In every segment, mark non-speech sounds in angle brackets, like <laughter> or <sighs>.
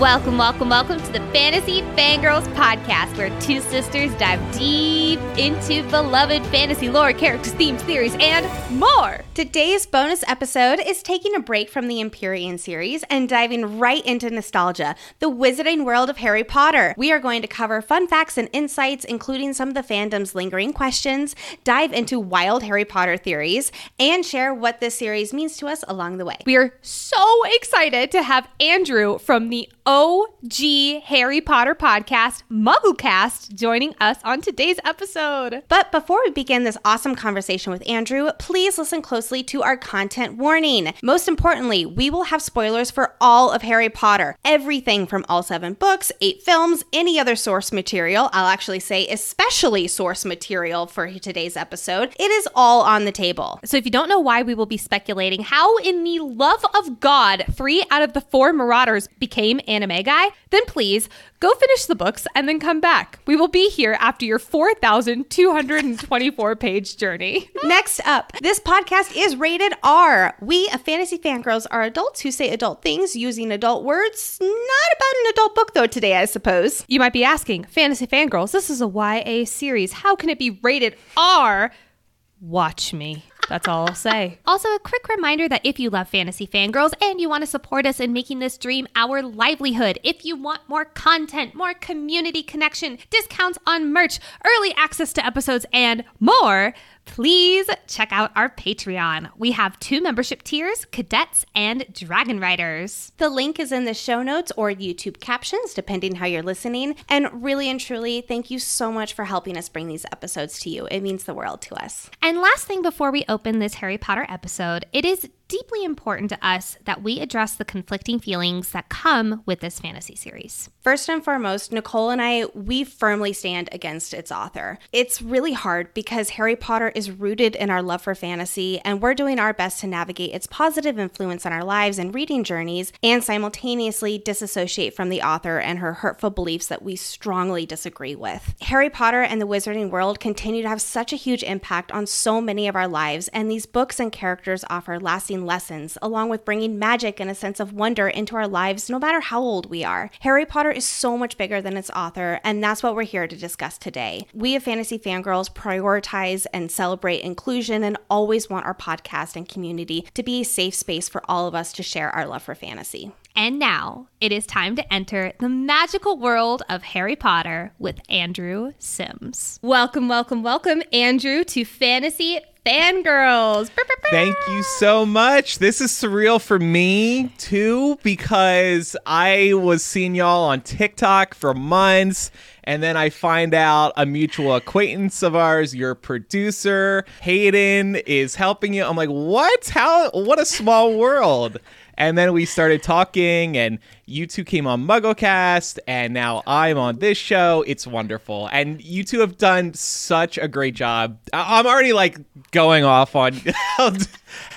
Welcome, welcome, welcome to the Fantasy Fangirls podcast, where two sisters dive deep into beloved fantasy lore, characters, themes, theories, and more. Today's bonus episode is taking a break from the Empyrean series and diving right into nostalgia, the wizarding world of Harry Potter. We are going to cover fun facts and insights, including some of the fandom's lingering questions, dive into wild Harry Potter theories, and share what this series means to us along the way. We are so excited to have Andrew from the OG Harry Potter podcast, MuggleCast, joining us on today's episode. But before we begin this awesome conversation with Andrew, please listen closely to our content warning. Most importantly, we will have spoilers for all of Harry Potter. Everything from all seven books, eight films, any other source material. I'll actually say, especially source material for today's episode. It is all on the table. So if you don't know why we will be speculating how, in the love of God, three out of the four Marauders became anime guy, then please go finish the books and then come back. We will be here after your 4,224 page journey. <laughs> Next up, this podcast is rated R. We, a fantasy fangirls, are adults who say adult things using adult words. Not about an adult book, though, today, I suppose. You might be asking, Fantasy Fangirls, this is a YA series. How can it be rated R? Watch me. That's all I'll say. Also, a quick reminder that if you love Fantasy Fangirls and you want to support us in making this dream our livelihood, if you want more content, more community connection, discounts on merch, early access to episodes, and more, please check out our Patreon. We have two membership tiers Cadets and Dragon Riders. The link is in the show notes or YouTube captions, depending how you're listening. And really and truly, thank you so much for helping us bring these episodes to you. It means the world to us. And last thing before we open this Harry Potter episode, it is deeply important to us that we address the conflicting feelings that come with this fantasy series. First and foremost, Nicole and I, we firmly stand against its author. It's really hard because Harry Potter is rooted in our love for fantasy, and we're doing our best to navigate its positive influence on our lives and reading journeys, and simultaneously disassociate from the author and her hurtful beliefs that we strongly disagree with. Harry Potter and the Wizarding World continue to have such a huge impact on so many of our lives, and these books and characters offer lasting lessons, along with bringing magic and a sense of wonder into our lives no matter how old we are. Harry Potter is so much bigger than its author, and that's what we're here to discuss today. We of Fantasy Fangirls prioritize and celebrate inclusion and always want our podcast and community to be a safe space for all of us to share our love for fantasy. And now it is time to enter the magical world of Harry Potter with Andrew Sims. Welcome, welcome, welcome, Andrew, to Fantasy Fangirls. Thank you so much. This is surreal for me too because I was seeing y'all on TikTok for months and then I find out a mutual acquaintance of ours, your producer, Hayden, is helping you. I'm like, what? How? What a small world. And then we started talking, and you two came on MuggleCast, and now I'm on this show. It's wonderful. And you two have done such a great job. I- I'm already like going off on <laughs> how,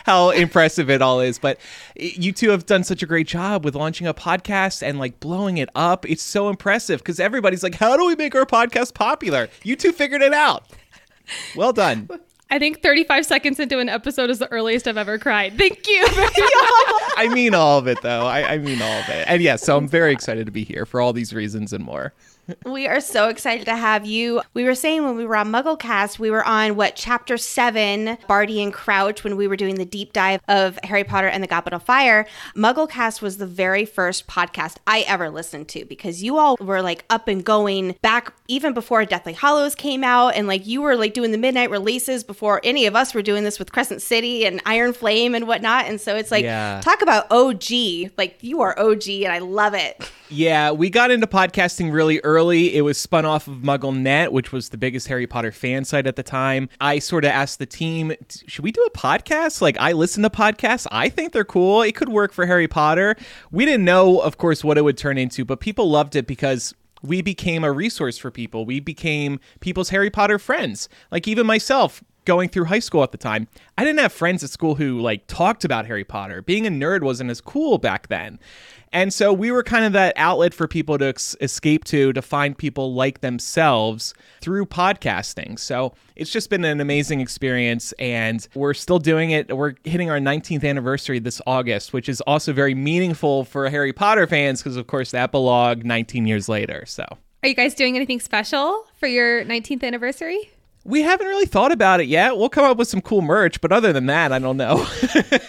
how impressive it all is, but you two have done such a great job with launching a podcast and like blowing it up. It's so impressive because everybody's like, how do we make our podcast popular? You two figured it out. Well done. <laughs> I think 35 seconds into an episode is the earliest I've ever cried. Thank you. <laughs> <laughs> I mean all of it, though. I, I mean all of it. And yes, so I'm very excited to be here for all these reasons and more. We are so excited to have you. We were saying when we were on MuggleCast, we were on what chapter seven, Barty and Crouch, when we were doing the deep dive of Harry Potter and the Goblet of Fire. MuggleCast was the very first podcast I ever listened to because you all were like up and going back even before Deathly Hallows came out, and like you were like doing the midnight releases before any of us were doing this with Crescent City and Iron Flame and whatnot. And so it's like Yeah. talk about OG, like you are OG, and I love it. Yeah, we got into podcasting really early. It was spun off of MuggleNet, which was the biggest Harry Potter fan site at the time. I sort of asked the team, should we do a podcast? Like, I listen to podcasts. I think they're cool. It could work for Harry Potter. We didn't know, of course, what it would turn into, but people loved it because we became a resource for people. We became people's Harry Potter friends. Like, even myself, going through high school at the time, I didn't have friends at school who like talked about Harry Potter. Being a nerd wasn't as cool back then. And so we were kind of that outlet for people to ex- escape to, to find people like themselves through podcasting. So it's just been an amazing experience, and we're still doing it. We're hitting our 19th anniversary this August, which is also very meaningful for Harry Potter fans because, of course, the epilogue 19 years later. So. Are you guys doing anything special for your 19th anniversary? We haven't really thought about it yet. We'll come up with some cool merch, but other than that, I don't know. <laughs>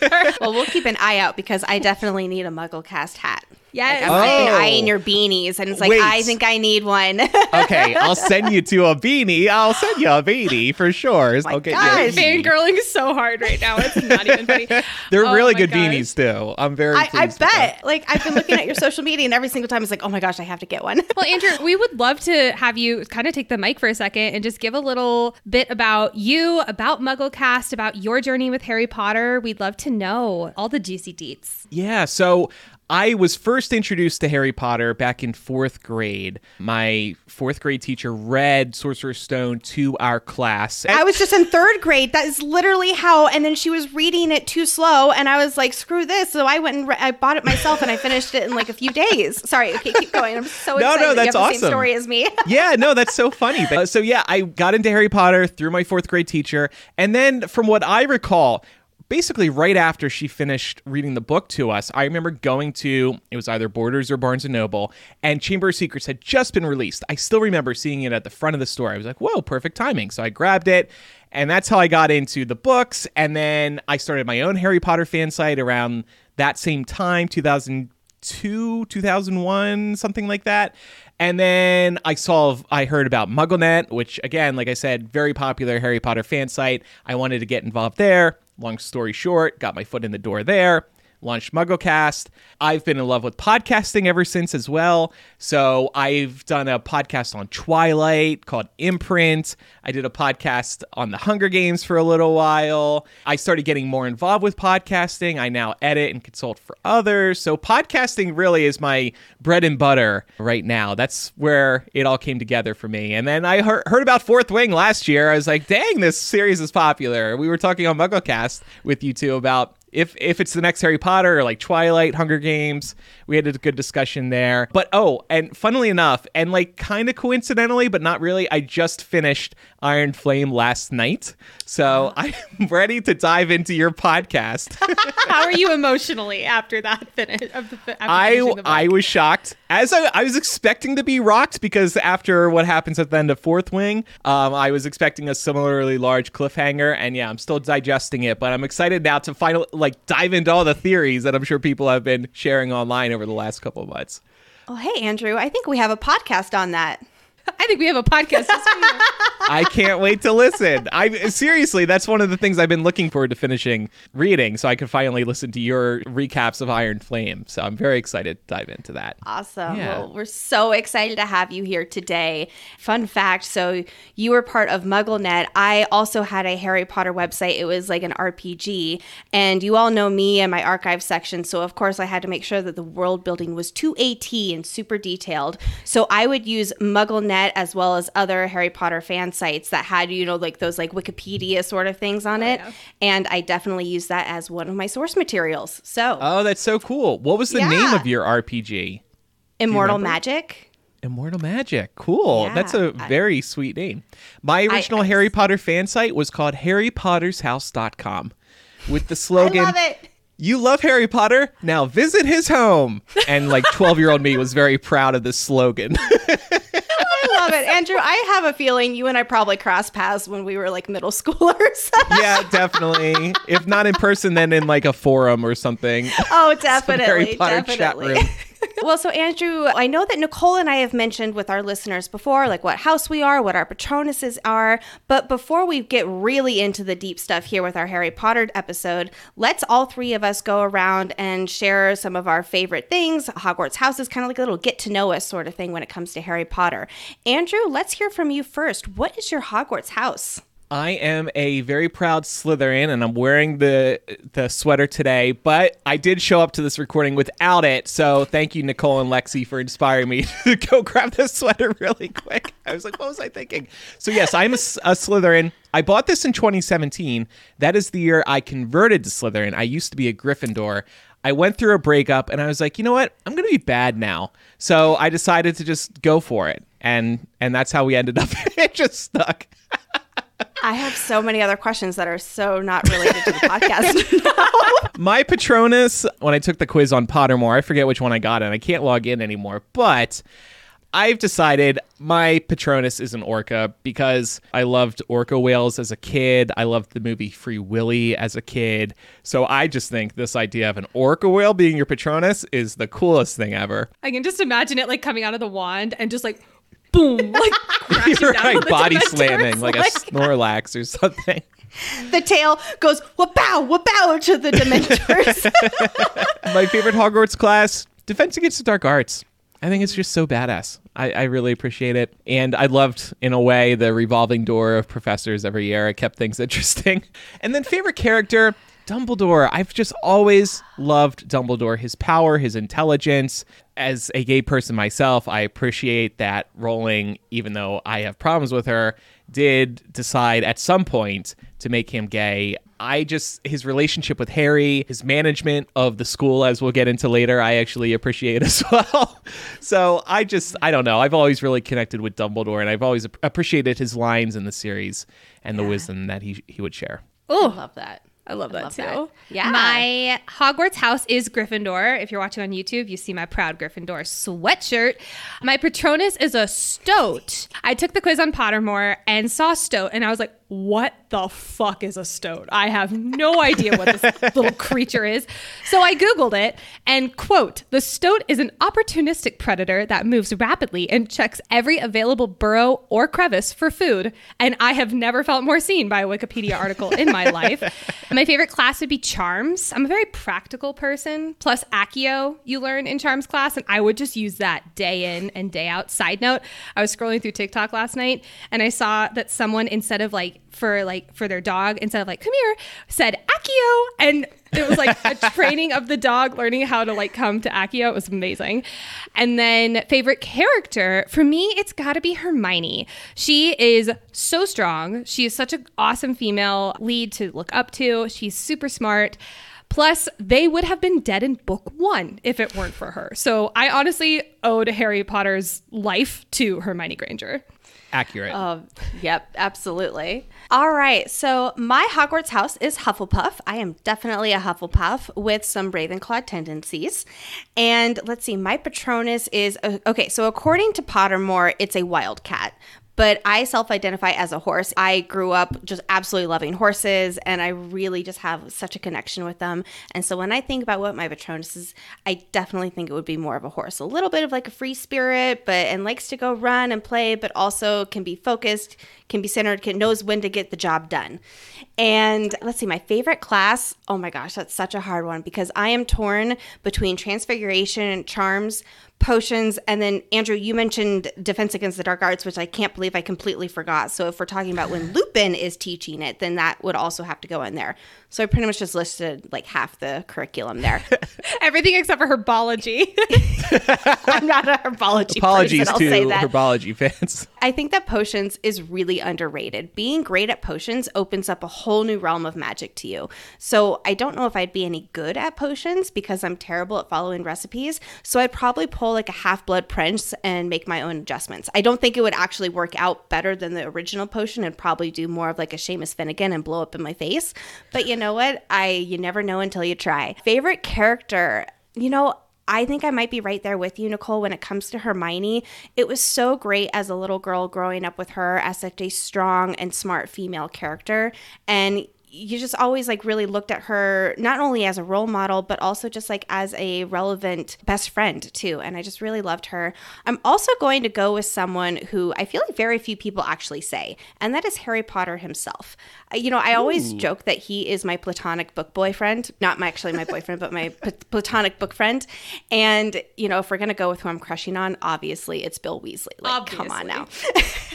<laughs> well, we'll keep an eye out because I definitely need a MuggleCast hat. Yes. Like, I've been Oh. eyeing your beanies, and it's like Wait. I think I need one. <laughs> okay, I'll send you to a beanie. I'll send you a beanie for sure. Oh my I'll get gosh. you a beanie. Fangirling so hard right now. It's not even funny. <laughs> They're Oh really good gosh. beanies too. I'm very. I, I pleased with them. bet. Like I've been looking at your <laughs> social media, and every single time it's like, oh my gosh, I have to get one. Well, Andrew, we would love to have you kind of take the mic for a second and just give a little bit about you, about MuggleCast, about your journey with Harry Potter. We'd love to know all the juicy deets. Yeah, so I was first introduced to Harry Potter back in fourth grade. My fourth grade teacher read Sorcerer's Stone to our class. I was just in third grade. That is literally how. And then she was reading it too slow, and I was like, "Screw this!" So I went and re- I bought it myself, and I finished it in like a few days. Sorry. Okay, keep going. I'm so <laughs> No, excited. no, that that's have the same story as me. <laughs> yeah, no, that's so funny. Uh, so yeah, I got into Harry Potter through my fourth grade teacher, and then from what I recall, basically right after she finished reading the book to us, I remember going to it was either Borders or Barnes and Noble, and Chamber of Secrets had just been released. I still remember seeing it at the front of the store. I was like, "Whoa, perfect timing!" So I grabbed it. And that's how I got into the books. And then I started my own Harry Potter fan site around that same time, 2002, 2001, something like that. And then I saw, I heard about MuggleNet, which again, like I said, very popular Harry Potter fan site. I wanted to get involved there. Long story short, got my foot in the door there. Launched MuggleCast. I've been in love with podcasting ever since as well. So I've done a podcast on Twilight called Imprint. I did a podcast on the Hunger Games for a little while. I started getting more involved with podcasting. I now edit and consult for others. So podcasting really is my bread and butter right now. That's where it all came together for me. And then I heard, heard about Fourth Wing last year. I was like, dang, this series is popular. We were talking on MuggleCast with you two about if if it's the next Harry Potter or like Twilight, Hunger Games, we had a good discussion there. But oh, and funnily enough, and like kind of coincidentally, but not really, I just finished Iron Flame last night, so I'm <laughs> ready to dive into your podcast. <laughs> How are you emotionally after that finish? After I? I was shocked as I, I was expecting to be rocked because after what happens at the end of Fourth Wing, um, I was expecting a similarly large cliffhanger, and yeah, I'm still digesting it, but I'm excited now to finally like dive into all the theories that I'm sure people have been sharing online over the last couple of months. Oh, hey, Andrew. I think we have a podcast on that. <laughs> I think we have a podcast. just for you. I can't wait to listen. I seriously, that's one of the things I've been looking forward to finishing reading, so I can finally listen to your recaps of Iron Flame. So I'm very excited to dive into that. Awesome. Yeah. Well, we're so excited to have you here today. Fun fact so, you were part of MuggleNet. I also had a Harry Potter website. It was like an RPG. And you all know me and my archive section. So, of course, I had to make sure that the world building was to AT and super detailed. So, I would use MuggleNet as well as other Harry Potter fan sites that had, you know, like those like Wikipedia sort of things on oh, it. yeah. And I definitely use that as one of my source materials. So, Oh, that's so cool. What was the name of your RPG? Immortal remember? Magic. Immortal Magic. Cool. Yeah, That's a I- very sweet name. My original I- Harry Potter fan site was called harrypottershouse.com with the <laughs> slogan I love it. You love Harry Potter? Now visit his home. And like 12 year old me was very proud of this slogan. <laughs> I love it. <laughs> Andrew, I have a feeling you and I probably crossed paths when we were like middle schoolers. <laughs> yeah, definitely. If not in person, then in like a forum or something. oh, <laughs> definitely. Harry Potter chat definitely. room. <laughs> well, so Andrew, I know that Nicole and I have mentioned with our listeners before, like what house we are, what our patronuses are. But before we get really into the deep stuff here with our Harry Potter episode, let's all three of us go around and share some of our favorite things. Hogwarts house is kind of like a little get to know us sort of thing when it comes to Harry Potter. Andrew, let's hear from you first. What is your Hogwarts house? I am a very proud Slytherin, and I'm wearing the the sweater today. But I did show up to this recording without it, so thank you, Nicole and Lexi, for inspiring me <laughs> to go grab this sweater <laughs> really quick. I was like, what was I thinking? So yes, I'm a Slytherin. I bought this in 2017. That is the year I converted to Slytherin. I used to be a Gryffindor. I went through a breakup, and I was like, you know what? I'm gonna be bad now. So I decided to just go for it, and and that's how we ended up. <laughs> it just stuck. I have so many other questions that are so not related to the podcast. <laughs> <laughs> My Patronus, when I took the quiz on Pottermore, I forget which one I got, and I can't log in anymore, but I've decided my Patronus is an orca because I loved orca whales as a kid. I loved the movie Free Willy as a kid. So I just think this idea of an orca whale being your Patronus is the coolest thing ever. I can just imagine it like coming out of the wand and just like boom, like <laughs> crashing right, <laughs> body slamming like, a Snorlax or something. the tail goes wapow, wapow to the Dementors. <laughs> my favorite Hogwarts class, Defense Against the Dark Arts. I think it's just so badass. I, I really appreciate it. And I loved, in a way, the revolving door of professors every year. It kept things interesting. And then, favorite character, Dumbledore. I've just always loved Dumbledore, his power, his intelligence. As a gay person myself, I appreciate that Rowling, even though I have problems with her, did decide at some point to make him gay. I just his relationship with Harry, his management of the school, as we'll get into later, I actually appreciate <laughs> as well. so I just I don't know. I've always really connected with Dumbledore, and I've always appreciated his lines in the series and the wisdom that he he would share. Oh, love that. I love that love too. that. Yeah. My Hogwarts house is Gryffindor. If you're watching on YouTube, you see my proud Gryffindor sweatshirt. My Patronus is a stoat. I took the quiz on Pottermore and saw stoat, and I was like, what the fuck is a stoat? I have no idea what this <laughs> little creature is. So I Googled it and quote, the stoat is an opportunistic predator that moves rapidly and checks every available burrow or crevice for food. And I have never felt more seen by a Wikipedia article in my life. <laughs> My favorite class would be Charms. I'm a very practical person. Plus Accio you learn in Charms class, and I would just use that day in and day out. Side note, I was scrolling through TikTok last night and I saw that someone instead of like for like for their dog, instead of like come here, said Accio and it was like a <laughs> training of the dog learning how to like come to Accio. It was amazing. And then favorite character for me, it's got to be Hermione. She is so strong. She is such an awesome female lead to look up to. She's super smart. Plus, they would have been dead in book one if it weren't for her. So I honestly owed Harry Potter's life to Hermione Granger. Accurate. Oh, yep, absolutely. All right, so my Hogwarts house is Hufflepuff. I am definitely a Hufflepuff with some Ravenclaw tendencies. And let's see, my Patronus is uh, okay. So according to Pottermore, it's a wildcat. But I self identify as a horse. I grew up just absolutely loving horses, and I really just have such a connection with them. And so when I think about what my Patronus is, I definitely think it would be more of a horse. A little bit of like a free spirit, but and likes to go run and play, but also can be focused, can be centered, can knows when to get the job done. And let's see, my favorite class. Oh my gosh, that's such a hard one because I am torn between transfiguration, and charms, potions, and then Andrew, you mentioned defense against the dark arts, which I can't believe I completely forgot. So if we're talking about when <sighs> Lupin is teaching it, then that would also have to go in there. So I pretty much just listed like half the curriculum there. <laughs> Everything except for herbology. <laughs> <laughs> I'm not a herbology Apologies person, I'll to say that. herbology fans. I think that potions is really underrated. Being great at potions opens up a whole new realm of magic to you. So I don't know if I'd be any good at potions because I'm terrible at following recipes. So I'd probably pull like a half blood prince and make my own adjustments. I don't think it would actually work out better than the original potion and probably do more of like a Seamus Finnigan and blow up in my face. But you know what? I you never know until you try. Favorite character, you know, I think I might be right there with you, Nicole, when it comes to Hermione. It was so great as a little girl growing up with her as such a strong and smart female character. And you just always like really looked at her not only as a role model but also just like as a relevant best friend too and i just really loved her i'm also going to go with someone who i feel like very few people actually say and that is harry potter himself you know i always joke that he is my platonic book boyfriend not my actually my boyfriend but my platonic book friend and you know if we're gonna go with who i'm crushing on obviously it's bill weasley like come on now <laughs>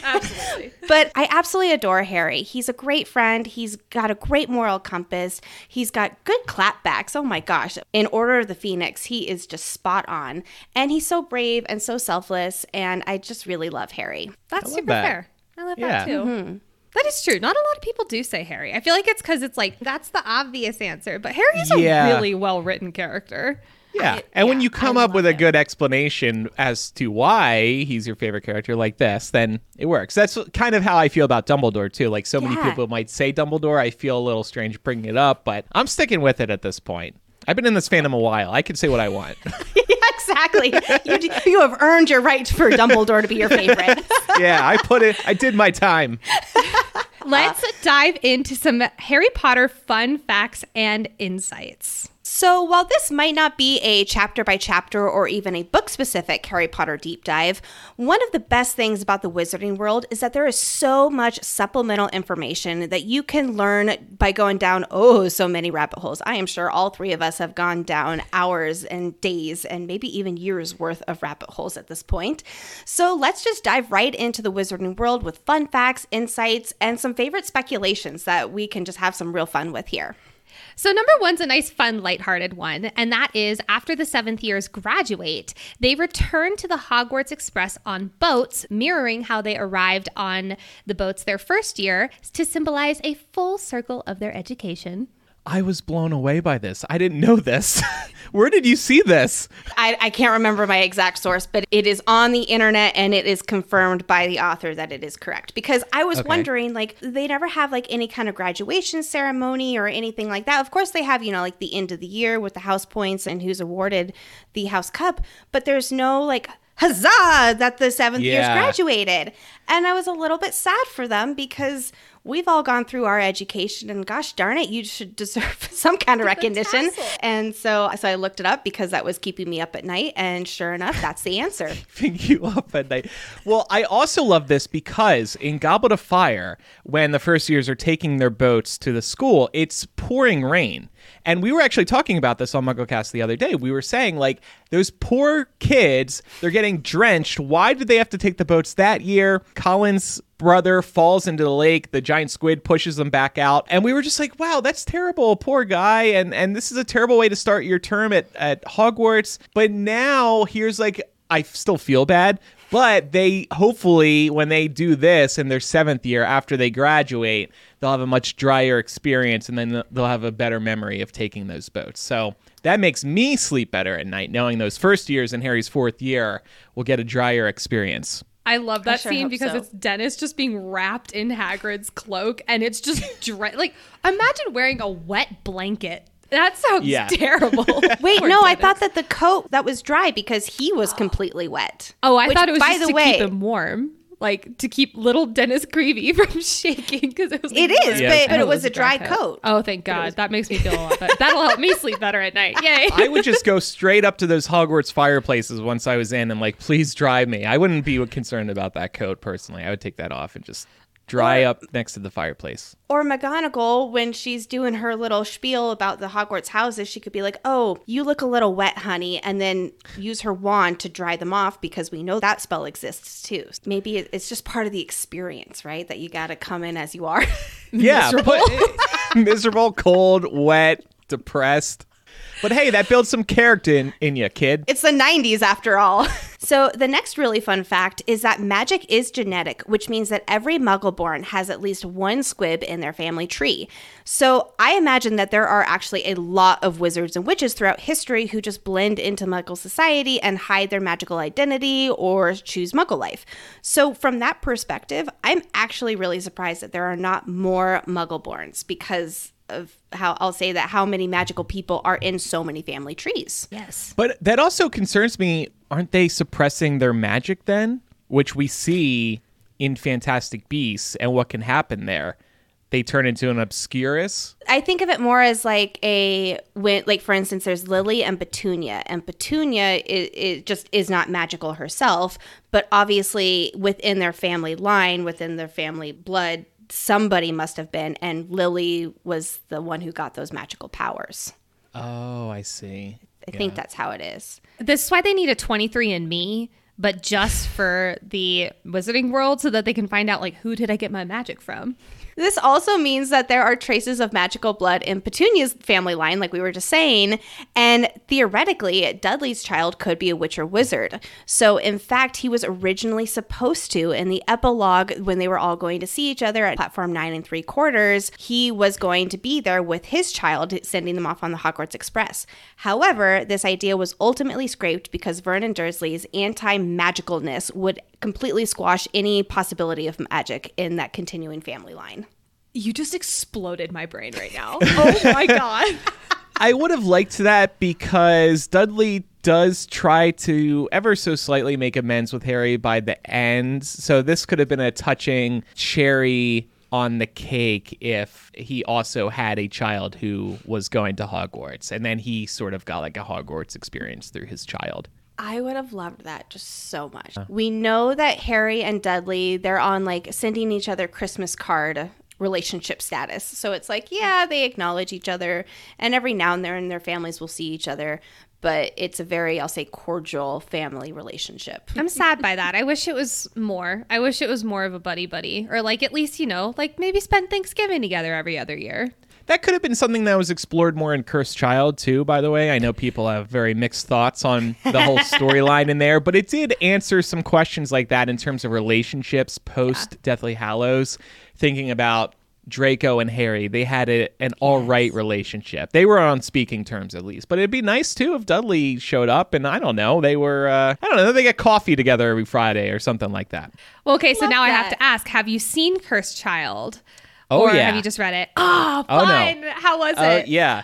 Absolutely. <laughs> but I absolutely adore Harry. He's a great friend. He's got a great moral compass. He's got good clapbacks. Oh my gosh. In Order of the Phoenix, he is just spot on. And he's so brave and so selfless. And I just really love Harry. That's love super that. fair. I love Yeah. that too. Mm-hmm. That is true. Not a lot of people do say Harry. I feel like it's because it's like that's the obvious answer, but Harry's Yeah. a really well written character. Yeah. I- and when you come I up with love a it. good explanation as to why he's your favorite character like this, then it works. That's kind of how I feel about Dumbledore, too. Like so many people might say Dumbledore. I feel a little strange bringing it up, but I'm sticking with it at this point. I've been in this fandom a while. I can say what I want. <laughs> <laughs> yeah, exactly. You, d- you have earned your right for Dumbledore to be your <laughs> favorite. yeah, I put it, I did my time. Let's dive into some Harry Potter fun facts and insights. So, while this might not be a chapter by chapter or even a book specific Harry Potter deep dive, one of the best things about the wizarding world is that there is so much supplemental information that you can learn by going down oh so many rabbit holes. I am sure all three of us have gone down hours and days and maybe even years worth of rabbit holes at this point. So, let's just dive right into the wizarding world with fun facts, insights, and some favorite speculations that we can just have some real fun with here. So, number one's a nice, fun, lighthearted one, and that is after the seventh years graduate, they return to the Hogwarts Express on boats, mirroring how they arrived on the boats their first year to symbolize a full circle of their education. I was blown away by this. I didn't know this. <laughs> Where did you see this? I, I can't remember my exact source, but it is on the internet and it is confirmed by the author that it is correct. Because I was Okay. wondering, like, they never have like any kind of graduation ceremony or anything like that. Of course, they have, you know, like the end of the year with the house points and who's awarded the house cup, but there's no like huzzah that the seventh years graduated. And I was a little bit sad for them because we've all gone through our education and gosh darn it, you should deserve <laughs> some kind of recognition. And so, so I looked it up because that was keeping me up at night. And sure enough, that's the answer. <laughs> keeping you up at night. Well, I also love this because in Goblet of Fire, when the first years are taking their boats to the school, it's pouring rain. And we were actually talking about this on MuggleCast the other day. We were saying, like, those poor kids, they're getting drenched. Why did they have to take the boats that year? Colin's brother falls into the lake. The giant squid pushes them back out. And we were just like, wow, that's terrible. Poor guy. And and this is a terrible way to start your term at, at Hogwarts. But now here's like I still feel bad, but they hopefully when they do this in their seventh year after they graduate, they'll have a much drier experience and then they'll have a better memory of taking those boats. So that makes me sleep better at night, knowing those first years in Harry's fourth year will get a drier experience. I love that sure scene because so. it's Dennis just being wrapped in Hagrid's cloak and it's just <laughs> dre- like imagine wearing a wet blanket. That sounds Yeah. <laughs> terrible. <laughs> Wait, Poor no, I thought that the coat that was dry because he was completely wet. Oh, I Which, thought it was by just the to way, keep him warm, like to keep little Dennis Creevey <laughs> from shaking because it was. It warm. is, Yeah, but, it's but it was a dry coat. Oh, thank God! That makes me feel a lot better. That'll help me sleep better at night. Yay! I would just go straight up to those Hogwarts fireplaces once I was in and like, please dry me. I wouldn't be concerned about that coat personally. I would take that off and just dry up next to the fireplace. Or McGonagall, when she's doing her little spiel about the Hogwarts houses, she could be like, "Oh, you look a little wet, honey," and then use her wand to dry them off because we know that spell exists too. Maybe it's just part of the experience, right? That you got to come in as you are. <laughs> Yeah, but- <laughs> miserable, cold, wet, depressed. But hey, that builds some character in, in you, kid. It's the 90s after all. <laughs> So, the next really fun fact is that magic is genetic, which means that every Muggleborn has at least one squib in their family tree. So, I imagine that there are actually a lot of wizards and witches throughout history who just blend into Muggle society and hide their magical identity or choose Muggle life. So, from that perspective, I'm actually really surprised that there are not more Muggleborns because of how I'll say that how many magical people are in so many family trees. yes. But that also concerns me. Aren't they suppressing their magic then? Which we see in Fantastic Beasts and what can happen there. they turn into an obscurus. I think of it more as like a when, like for instance, there's Lily and Petunia, and Petunia it, it just is not magical herself, but obviously within their family line, within their family blood, somebody must have been, and Lily was the one who got those magical powers. Oh, I see. I think that's how it is. This is why they need a 23andMe, but just for the wizarding world so that they can find out, like, who did I get my magic from? This also means that there are traces of magical blood in Petunia's family line, like we were just saying, and theoretically, Dudley's child could be a witch or wizard. So, in fact, he was originally supposed to, in the epilogue, when they were all going to see each other at platform nine and three quarters, he was going to be there with his child, sending them off on the Hogwarts Express. However, this idea was ultimately scraped because Vernon Dursley's anti magicalness would completely squash any possibility of magic in that continuing family line. You just exploded my brain right now. <laughs> oh my God. <laughs> I would have liked that because Dudley does try to ever so slightly make amends with Harry by the end. So this could have been a touching cherry on the cake if he also had a child who was going to Hogwarts and then he sort of got like a Hogwarts experience through his child. I would have loved that just so much. We know that Harry and Dudley, they're on like sending each other Christmas card relationship status. So it's like, yeah, mm. they acknowledge each other and every now and then their families will see each other, but it's a very, I'll say, cordial family relationship. I'm sad by that. I wish it was more. I wish it was more of a buddy buddy, or like at least, you know, like maybe spend Thanksgiving together every other year. That could have been something that was explored more in Cursed Child, too, by the way. I know people have very mixed thoughts on the whole <laughs> storyline in there, but it did answer some questions like that in terms of relationships post Deathly Hallows, thinking about Draco and Harry. They had a, an all right relationship. They were on speaking terms, at least. But it'd be nice, too, if Dudley showed up and I don't know, they were, uh, I don't know, they get coffee together every Friday or something like that. Well, okay, so Love now I have to ask have you seen Cursed Child? Oh, or yeah. have you just read it? Oh, Oh, no. How was Uh, it? yeah.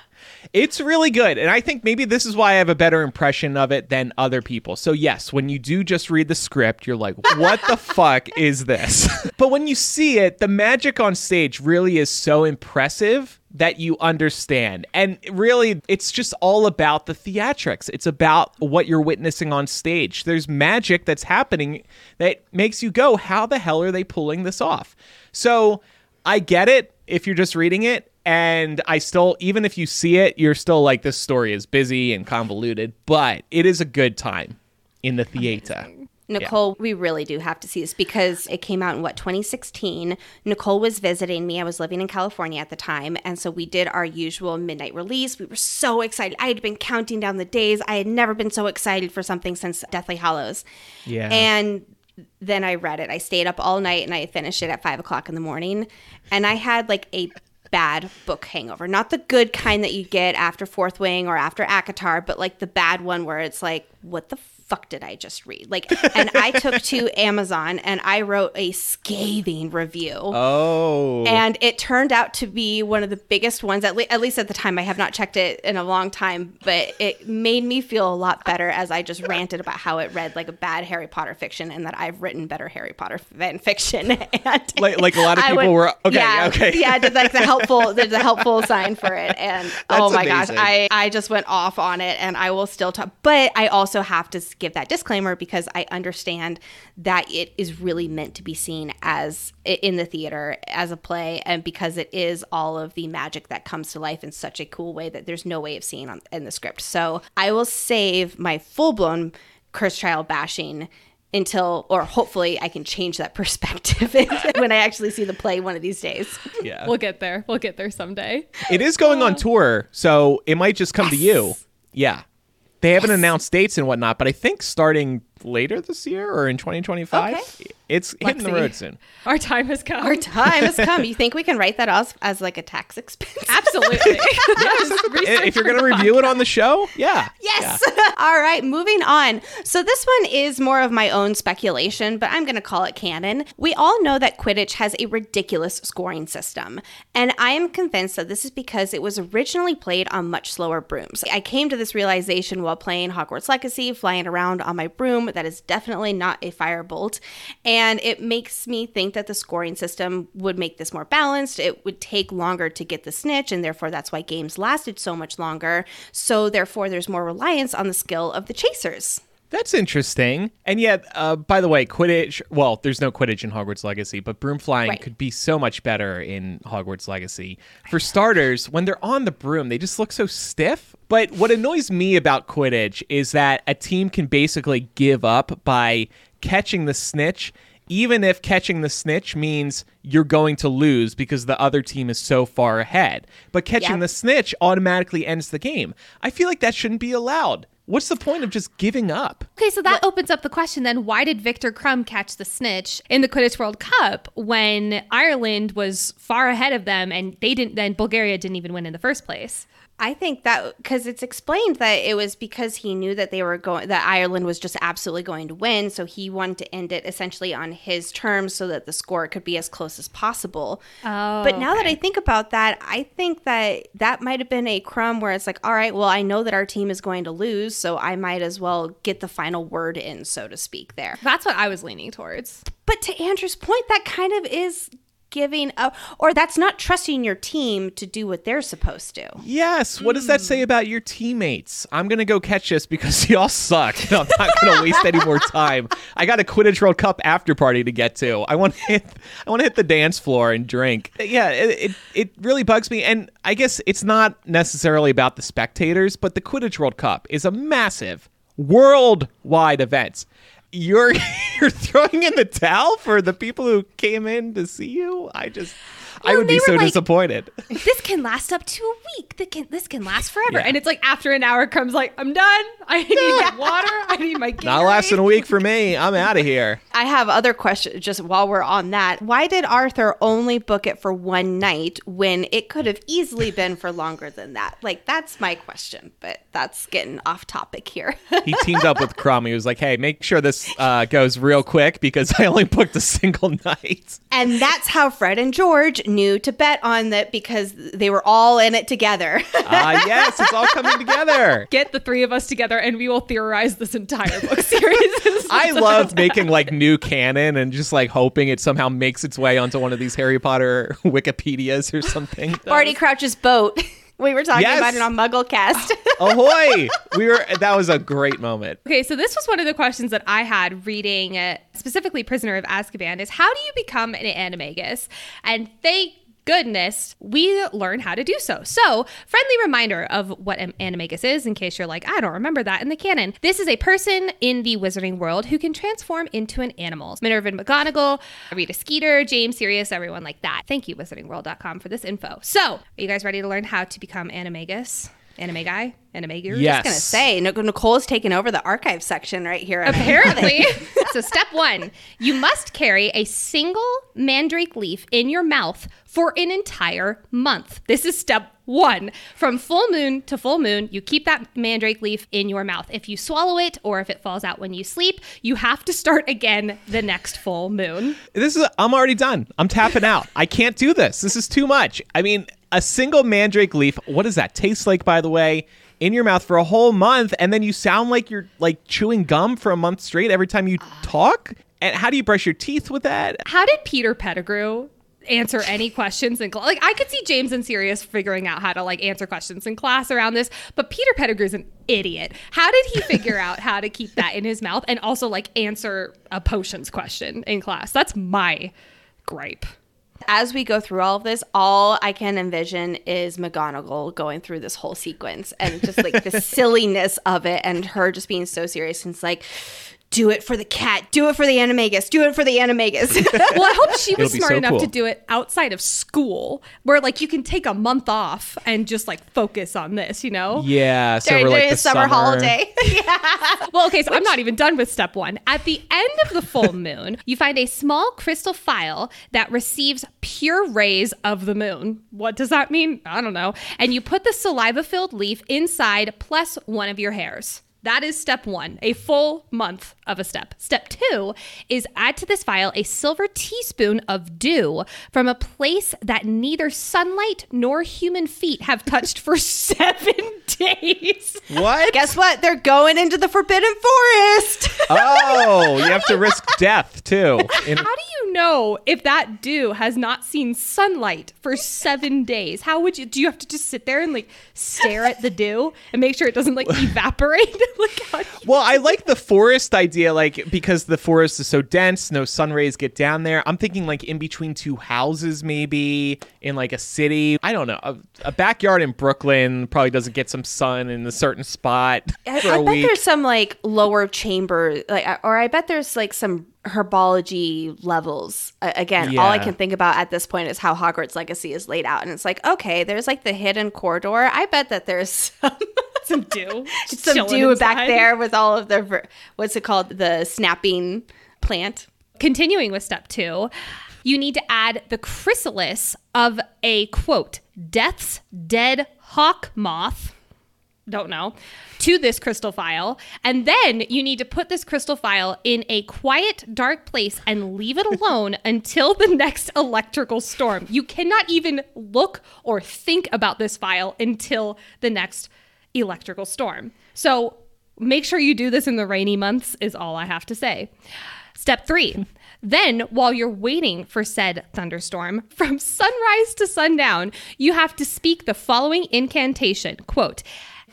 It's really good. And I think maybe this is why I have a better impression of it than other people. So, yes, when you do just read the script, you're like, what the <laughs> fuck is this? <laughs> but when you see it, the magic on stage really is so impressive that you understand. And really, it's just all about the theatrics. It's about what you're witnessing on stage. There's magic that's happening that makes you go, how the hell are they pulling this off? So, I get it if you're just reading it. And I still, even if you see it, you're still like, this story is busy and convoluted, but it is a good time in the theater. Nicole, we really do have to see this because it came out in what 2016. Nicole was visiting me. I was living in California at the time, and so we did our usual midnight release. We were so excited. I had been counting down the days. I had never been so excited for something since Deathly Hallows. Yeah. And then I read it. I stayed up all night and I finished it at five o'clock in the morning. And I had like a bad book hangover. Not the good kind that you get after Fourth Wing or after ACOTAR, but like the bad one where it's like, what the fuck did I just read? Like, and I took <laughs> to Amazon and I wrote a scathing review. Oh. And it turned out to be one of the biggest ones, at, le- at least at the time. I have not checked it in a long time, but it made me feel a lot better as I just ranted about how it read like a bad Harry Potter fiction and that I've written better Harry Potter fan fiction. <laughs> and like, like a lot of people would- were, okay, yeah, okay. yeah, did like the <laughs> helpful, there's a helpful sign for it, and oh my amazing. gosh, I I just went off on it, and I will still talk, but I also have to give that disclaimer because I understand that it is really meant to be seen as in the theater as a play, and because it is all of the magic that comes to life in such a cool way that there's no way of seeing on, in the script. So I will save my full blown Cursed Child bashing until or hopefully I can change that <laughs> perspective <laughs> when I actually see the play one of these days. <laughs> yeah. We'll get there. We'll get there someday. it is going on uh, tour, so it might just come to you. Yeah. They haven't announced dates and whatnot, but I think starting later this year or in 2025, Okay. it's hitting the Lexi. road soon. <laughs> Our time has come. Our time has come. You think we can write that off as like a tax expense? <laughs> Absolutely. <laughs> if you're going to review it on the show, yeah. Yes. All right, moving on. So this one is more of my own speculation, but I'm going to call it canon. We all know that Quidditch has a ridiculous scoring system, and I am convinced that this is because it was originally played on much slower brooms. I came to this realization while playing Hogwarts Legacy, flying around on my broom. That is definitely not a firebolt. And it makes me think that the scoring system would make this more balanced. It would take longer to get the snitch, and therefore that's why games lasted so much longer. So therefore, there's more reliance on the skill of the chasers. That's interesting. And yet, uh, by the way, Quidditch, well, there's no Quidditch in Hogwarts Legacy, but broom flying Right. could be so much better in Hogwarts Legacy. For starters, when they're on the broom, they just look so stiff. But what annoys me about Quidditch is that a team can basically give up by catching the snitch. Even if catching the snitch means you're going to lose because the other team is so far ahead. But catching Yep. the snitch automatically ends the game. I feel like that shouldn't be allowed. What's the point of just giving up? Okay, so that opens up the question then why did Viktor Krum catch the snitch in the Quidditch World Cup when Ireland was far ahead of them and they didn't then Bulgaria didn't even win in the first place? I think that because it's explained that it was because he knew that they were going, that Ireland was just absolutely going to win. So he wanted to end it essentially on his terms so that the score could be as close as possible. Oh, but now that I think about that, I think that that might have been a crumb where it's like, all right, well, I know that our team is going to lose. So I might as well get the final word in, so to speak, there. That's what I was leaning towards. But to Andrew's point, that kind of is giving up, or that's not trusting your team to do what they're supposed to. Yes. What does that say mm. about your teammates? I'm gonna go catch this because <laughs> y'all suck. and I'm not gonna waste any more time. I got a Quidditch World Cup after party to get to. I want to hit. I want to hit the dance floor and drink. Yeah, it, it it really bugs me. And I guess it's not necessarily about the spectators, but the Quidditch World Cup is a massive worldwide event. You're <laughs> you're throwing in the towel for the people who came in to see you. I just. I would be so like- disappointed. this can last up to a week. This can, this can last forever. Yeah. And it's like after an hour comes like, I'm done. <laughs> I need <laughs> water. I need my game. Not lasting a week for me. I'm out of here. I have other questions just while we're on that. Why did Arthur only book it for one night when it could have easily been for longer than that? Like, that's my question, but that's getting off topic here. He <laughs> teamed up with Krum. He was like, "Hey, make sure this uh, goes real quick because I only booked a single night." and that's how Fred and George knew to bet on that because they were all in it together. <laughs> Ah, yes, it's all coming together. <laughs> Get the three of us together and we will theorize this entire book series. <laughs> I love making like new canon and just like hoping it somehow makes its way onto one of these Harry Potter Wikipedias or something. Barty Crouch's boat. We were talking Yes. about it on MuggleCast. <laughs> Ahoy! We were. That was a great moment. Okay, so this was one of the questions that I had reading uh, specifically Prisoner of Azkaban is how do you become an animagus? And thank goodness we learn how to do so. So, friendly reminder of what an animagus is in case you're like, I don't remember that in the canon. This is a person in the wizarding world who can transform into an animal. Minerva McGonagall, Rita Skeeter, James Sirius, everyone like that. Thank you, wizardingworld.com, for this info. So, are you guys ready to learn how to become animagus? Anime guy? Anime guru? Yes. Just gonna say Nic- Nicole's taken over the archive section right here. <laughs> Apparently. <laughs> so, step one you must carry a single mandrake leaf in your mouth for an entire month. This is step one. From full moon to full moon, you keep that mandrake leaf in your mouth. If you swallow it or if it falls out when you sleep, you have to start again the next full moon. This is. I'm already done. I'm tapping out. I can't do this. This is too much. I mean, a single mandrake leaf. What does that taste like? By the way. In your mouth for a whole month, and then you sound like you're like chewing gum for a month straight every time you talk. And how do you brush your teeth with that? How did Peter Pettigrew answer any questions in class? Like I could see James and Sirius figuring out how to like answer questions in class around this, but Peter Pettigrew's an idiot. How did he figure out how to keep that in his mouth and also like answer a potions question in class? That's my gripe. As we go through all of this, all I can envision is McGonagall going through this whole sequence and just like the <laughs> silliness of it and her just being so serious. And it's like, do it for the cat, do it for the animagus, do it for the animagus. <laughs> Well, I hope she was smart so enough to do it outside of school, where like you can take a month off and just like focus on this, you know? Yeah, so during, we're like during the the summer, holiday. <laughs> Yeah. Well, okay, so I'm not even done with step one. At the end of the full <laughs> moon, you find a small crystal phial that receives pure rays of the moon. What does that mean? I don't know. And you put the saliva filled leaf inside plus one of your hairs. That is step one, a full month of a step. Step two is add to this phial a silver teaspoon of dew from a place that neither sunlight nor human feet have touched for <laughs> seven days. What? Guess what? They're going into the Forbidden Forest. <laughs> Oh, you have to risk death too. In- How do you know if that dew has not seen sunlight for seven days? How would you? Do you have to just sit there and like stare at the dew and make sure it doesn't like <laughs> evaporate? like you- well, I like the forest idea, like because the forest is so dense, no sun rays get down there. I'm thinking like in between two houses, maybe in like a city. I don't know. A, a backyard in Brooklyn probably doesn't get some sun in a certain spot I, for I a bet there's some like lower chamber, like, or I bet there's like some herbology levels. Uh, again, all I can think about at this point is how Hogwarts Legacy is laid out, and it's like, okay, there's like the hidden corridor. I bet that there's <laughs> some, some dew, some dew back there with all of the what's it called, the snapping plant. Continuing with step two, you need to add the chrysalis of a quote, death's dead hawk moth. Don't know. To this crystal phial. And then you need to put this crystal phial in a quiet, dark place and leave it <laughs> alone until the next electrical storm. You cannot even look or think about this phial until the next electrical storm. So make sure you do this in the rainy months, is all I have to say. Step three. <laughs> Then, while you're waiting for said thunderstorm, from sunrise to sundown, you have to speak the following incantation quote,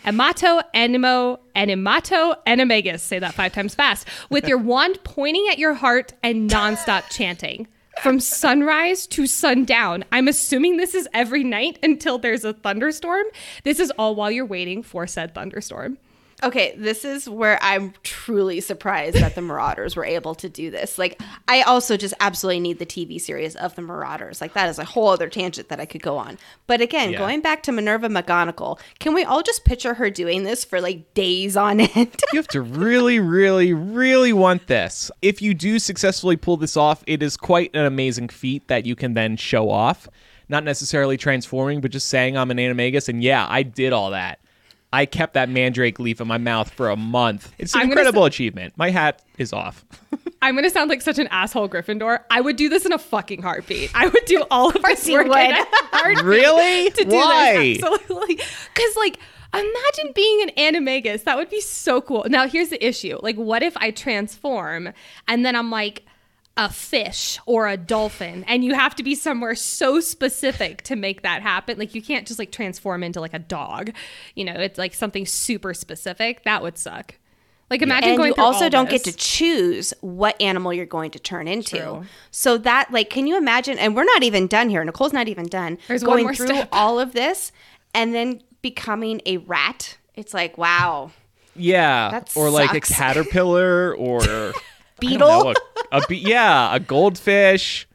Amato, animo, animato, animagus. Say that five times fast. With your <laughs> wand pointing at your heart and nonstop chanting. From sunrise to sundown. I'm assuming this is every night until there's a thunderstorm. This is all while you're waiting for said thunderstorm. Okay, this is where I'm truly surprised that the Marauders were able to do this. Like, I also just absolutely need the TV series of the Marauders. Like, that is a whole other tangent that I could go on. But again, Yeah. going back to Minerva McGonagall, can we all just picture her doing this for like days on end? you have to really, really, really want this. If you do successfully pull this off, it is quite an amazing feat that you can then show off. Not necessarily transforming, but just saying I'm an animagus, and yeah, I did all that. I kept that mandrake leaf in my mouth for a month. It's an I'm gonna incredible achievement. My hat is off. <laughs> I'm gonna sound like such an asshole Gryffindor. I would do this in a fucking heartbeat. I would do all of this you work would. in a heartbeat Really? <laughs> to do Why? this. Absolutely. Because like, imagine being an animagus. That would be so cool. Now here's the issue. Like, what if I transform and then I'm like a fish or a dolphin, and you have to be somewhere so specific to make that happen. Like, you can't just like transform into like a dog. You know, it's like something super specific. That would suck. Like, imagine and going you also all don't this. get to choose what animal you're going to turn into. True. So that like can you imagine and we're not even done here. Nicole's not even done There's one going more through step. all of this and then becoming a rat. It's like, wow. Yeah, That or like a <laughs> caterpillar or I don't Beetle? know, a, a be- yeah, a goldfish.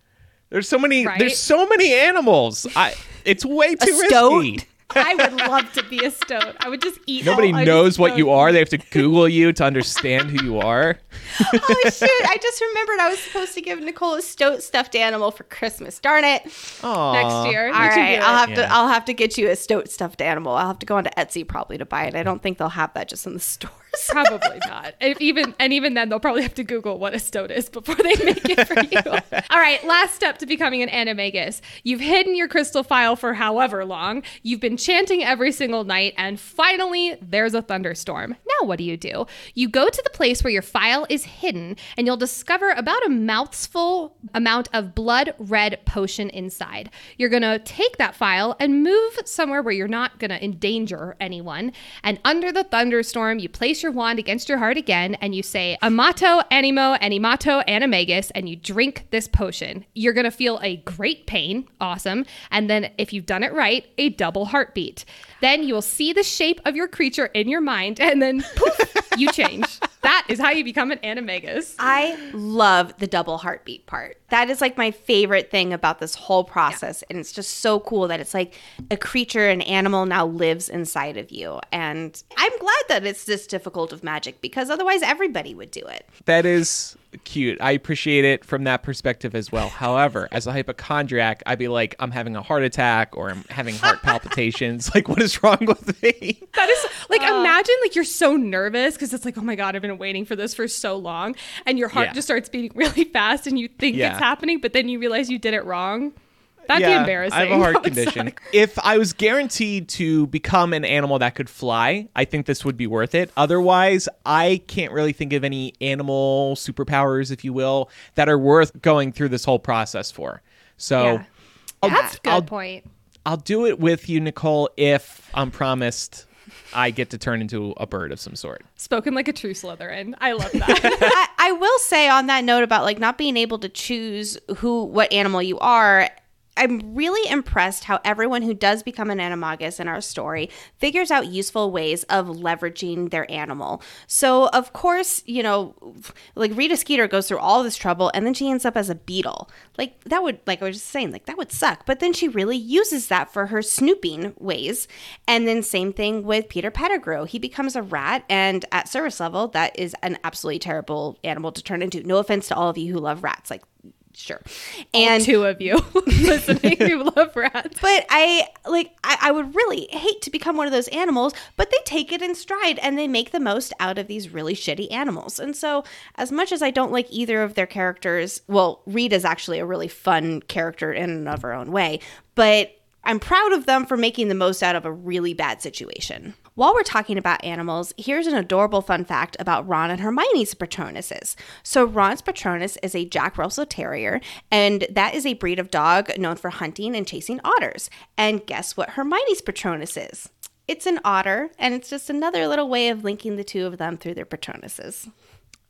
There's so many. Right? There's so many animals. I. It's way too stoat? risky. <laughs> I would love to be a stoat. I would just eat. Nobody all- knows what you are. They have to Google you to understand who you are. <laughs> oh <laughs> shoot! I just remembered I was supposed to give Nicole a stoat stuffed animal for Christmas. Darn it! Aw. next year. All right, I'll have Yeah. to I'll have to get you a stoat stuffed animal. I'll have to go onto Etsy probably to buy it. I don't think they'll have that just in the stores. Probably not. If even and even then, they'll probably have to Google what a stoat is before they make it for you. <laughs> All right, last step to becoming an animagus. You've hidden your crystal phial for however long. You've been chanting every single night, and finally, there's a thunderstorm. Now, what do you do? You go to the place where your phial is hidden, and you'll discover about a mouthful amount of blood red potion inside. You're gonna take that phial and move somewhere where you're not gonna endanger anyone. And under the thunderstorm, you place your wand against your heart again and you say Amato, Animo, Animato, Animagus, and you drink this potion. You're gonna feel a great pain, awesome. And then if you've done it right, a double heartbeat. Then you will see the shape of your creature in your mind, <laughs> and then poof, you change. That is how you become an animagus. I love the double heartbeat part. That is like my favorite thing about this whole process. And it's just so cool that it's like a creature, an animal now lives inside of you. And I'm glad that it's this difficult of magic because otherwise everybody would do it. That is cute. I appreciate it from that perspective as well. However, as a hypochondriac, I'd be like, I'm having a heart attack or I'm having heart palpitations. <laughs> like, what is wrong with me? That is like uh. imagine like you're so nervous because it's like oh my god I've been waiting for this for so long and your heart Yeah. just starts beating <laughs> really fast and you think Yeah. it's happening but then you realize you did it wrong. That'd be embarrassing. I have a heart <laughs> condition. suck. If I was guaranteed to become an animal that could fly, I think this would be worth it. Otherwise, I can't really think of any animal superpowers, if you will, that are worth going through this whole process for. So Yeah. I'll, That's a good I'll, point. I'll do it with you, Nicole, if I'm promised I get to turn into a bird of some sort. Spoken like a true Slytherin. I love <laughs> that. I, I will say on that note about like not being able to choose who what animal you are i'm really impressed how everyone who does become an animagus in our story figures out useful ways of leveraging their animal. So of course you know like rita skeeter goes through all this trouble and then she ends up as a beetle. Like that would like i was just saying like that would suck. But then she really uses that for her snooping ways. And then same thing with peter pettigrew. He becomes a rat and at service level that is an absolutely terrible animal to turn into. No offense to all of you who love rats. Like sure and Two of you <laughs> listening who <laughs> love rats. but I like I, I would really hate to become one of those animals, but they take it in stride and they make the most out of these really shitty animals. And so as much as I don't like either of their characters, well, Rita is actually a really fun character in and of her own way, but I'm proud of them for making the most out of a really bad situation. While we're talking about animals, here's an adorable fun fact about Ron and Hermione's Patronuses. So, Ron's Patronus is a Jack Russell Terrier, and that is a breed of dog known for hunting and chasing otters. And guess what Hermione's Patronus is? It's an otter, and it's just another little way of linking the two of them through their Patronuses.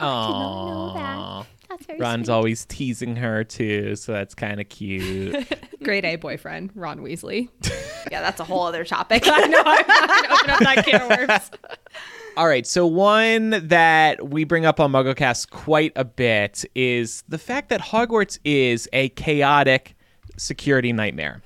Aww. That's very Ron's always teasing her too, so that's kind of cute. <laughs> Great A boyfriend, Ron Weasley. <laughs> Yeah, that's a whole other topic. <laughs> I know I'm not gonna open up that can of worms. All right, so one that we bring up on MuggleCast quite a bit is the fact that Hogwarts is a chaotic security nightmare.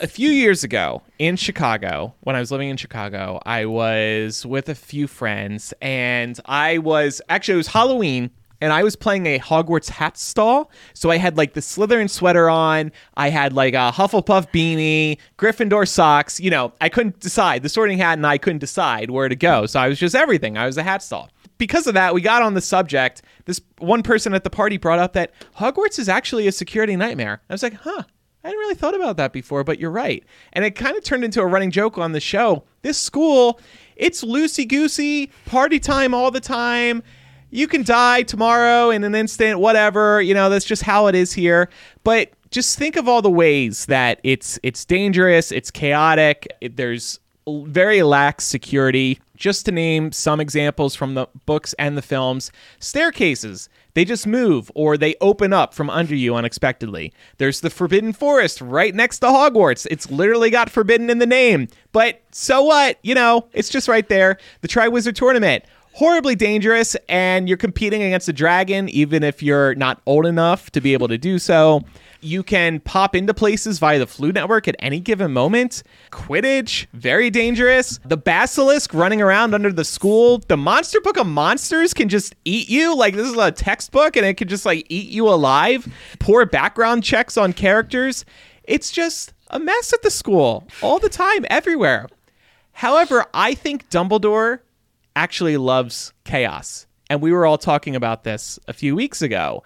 A few years ago in Chicago, when I was living in Chicago, I was with a few friends and I was actually, it was Halloween and I was playing a Hogwarts hatstall. So I had like the Slytherin sweater on, I had like a Hufflepuff beanie, Gryffindor socks. You know, I couldn't decide. The sorting hat and I couldn't decide where to go. So I was just everything. I was a hatstall. Because of that, we got on the subject. This one person at the party brought up that Hogwarts is actually a security nightmare. I was like, huh. I hadn't really thought about that before, but you're right. And it kind of turned into a running joke on the show. This school, it's loosey goosey, party time all the time. You can die tomorrow in an instant, whatever. You know, that's just how it is here. But just think of all the ways that it's it's dangerous, it's chaotic. It, there's very lax security. Just to name some examples from the books and the films, staircases, they just move or they open up from under you unexpectedly. There's the Forbidden Forest right next to Hogwarts. It's literally got forbidden in the name. But so what? You know, it's just right there. The Triwizard Tournament. Horribly dangerous, and you're competing against a dragon, even if you're not old enough to be able to do so. You can pop into places via the Floo Network at any given moment. Quidditch, very dangerous. The Basilisk running around under the school. The Monster Book of Monsters can just eat you. Like, this is a textbook and it can just, like, eat you alive. Poor background checks on characters. It's just a mess at the school all the time, everywhere. However, I think Dumbledore actually loves chaos. And we were all talking about this a few weeks ago.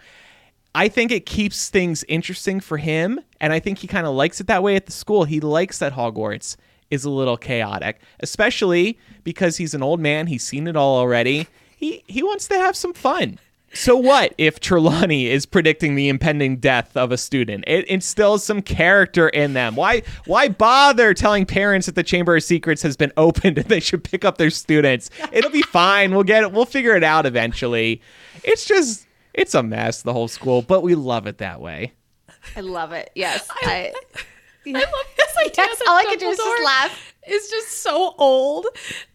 I think it keeps things interesting for him, and I think he kind of likes it that way at the school. He likes that Hogwarts is a little chaotic, especially because he's an old man. He's seen it all already. He he wants to have some fun. So what if Trelawney is predicting the impending death of a student? It instills some character in them. Why why bother telling parents that the Chamber of Secrets has been <laughs> opened and they should pick up their students? It'll be fine. We'll get it. We'll figure it out eventually. It's just it's a mess the whole school, but we love it that way. I love it. Yes. I, I love <laughs> this idea Yes, that all I can do is just laugh. Is just so old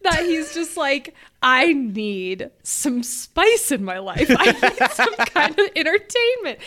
that he's just like, I need some spice in my life. I need <laughs> some kind of entertainment.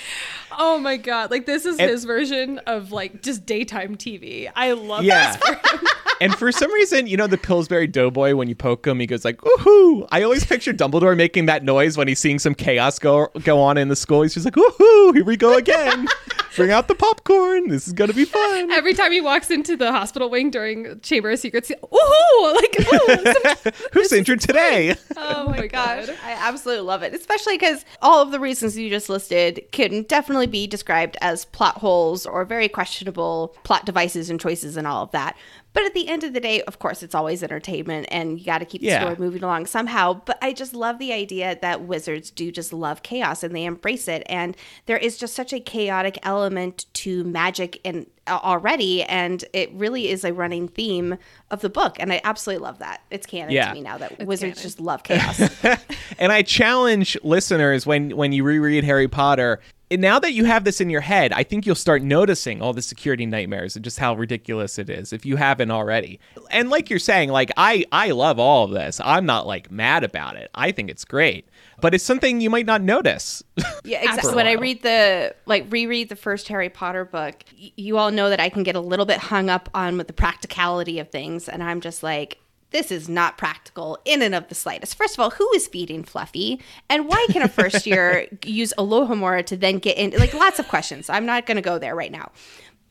Oh my god! Like this is And- his version of like just daytime TV. I love Yeah. this for him. <laughs> and for some reason, you know, the Pillsbury Doughboy, when you poke him, he goes like, woohoo. I always picture Dumbledore making that noise when he's seeing some chaos go go on in the school. He's just like, woohoo, here we go again. <laughs> Bring out the popcorn. This is gonna be fun. Every time he walks into the hospital wing during Chamber of Secrets, woohoo! Like, ooh, <laughs> Who's injured today? Oh, <laughs> oh my Gosh, god. I absolutely love it. Especially because all of the reasons you just listed can definitely be described as plot holes or very questionable plot devices and choices and all of that. But at the end of the day, of course, it's always entertainment and you got to keep the Yeah. story moving along somehow. But I just love the idea that wizards do just love chaos and they embrace it. And there is just such a chaotic element to magic in uh, already. And it really is a running theme of the book. And I absolutely love that. It's canon Yeah. to me now that wizards canon. just love chaos. <laughs> and I challenge listeners when when you reread Harry Potter. Now that you have this in your head, I think you'll start noticing all the security nightmares and just how ridiculous it is if you haven't already. And like you're saying, like I I love all of this. I'm not like mad about it. I think it's great. But it's something you might not notice. <laughs> Yeah, exactly. When I read the like reread the first Harry Potter book, y- you all know that I can get a little bit hung up on with the practicality of things, and I'm just like. This is not practical in and of the slightest. First of all, who is feeding Fluffy? And why can a first year <laughs> use Alohomora to then get in? Like, lots of questions. I'm not going to go there right now.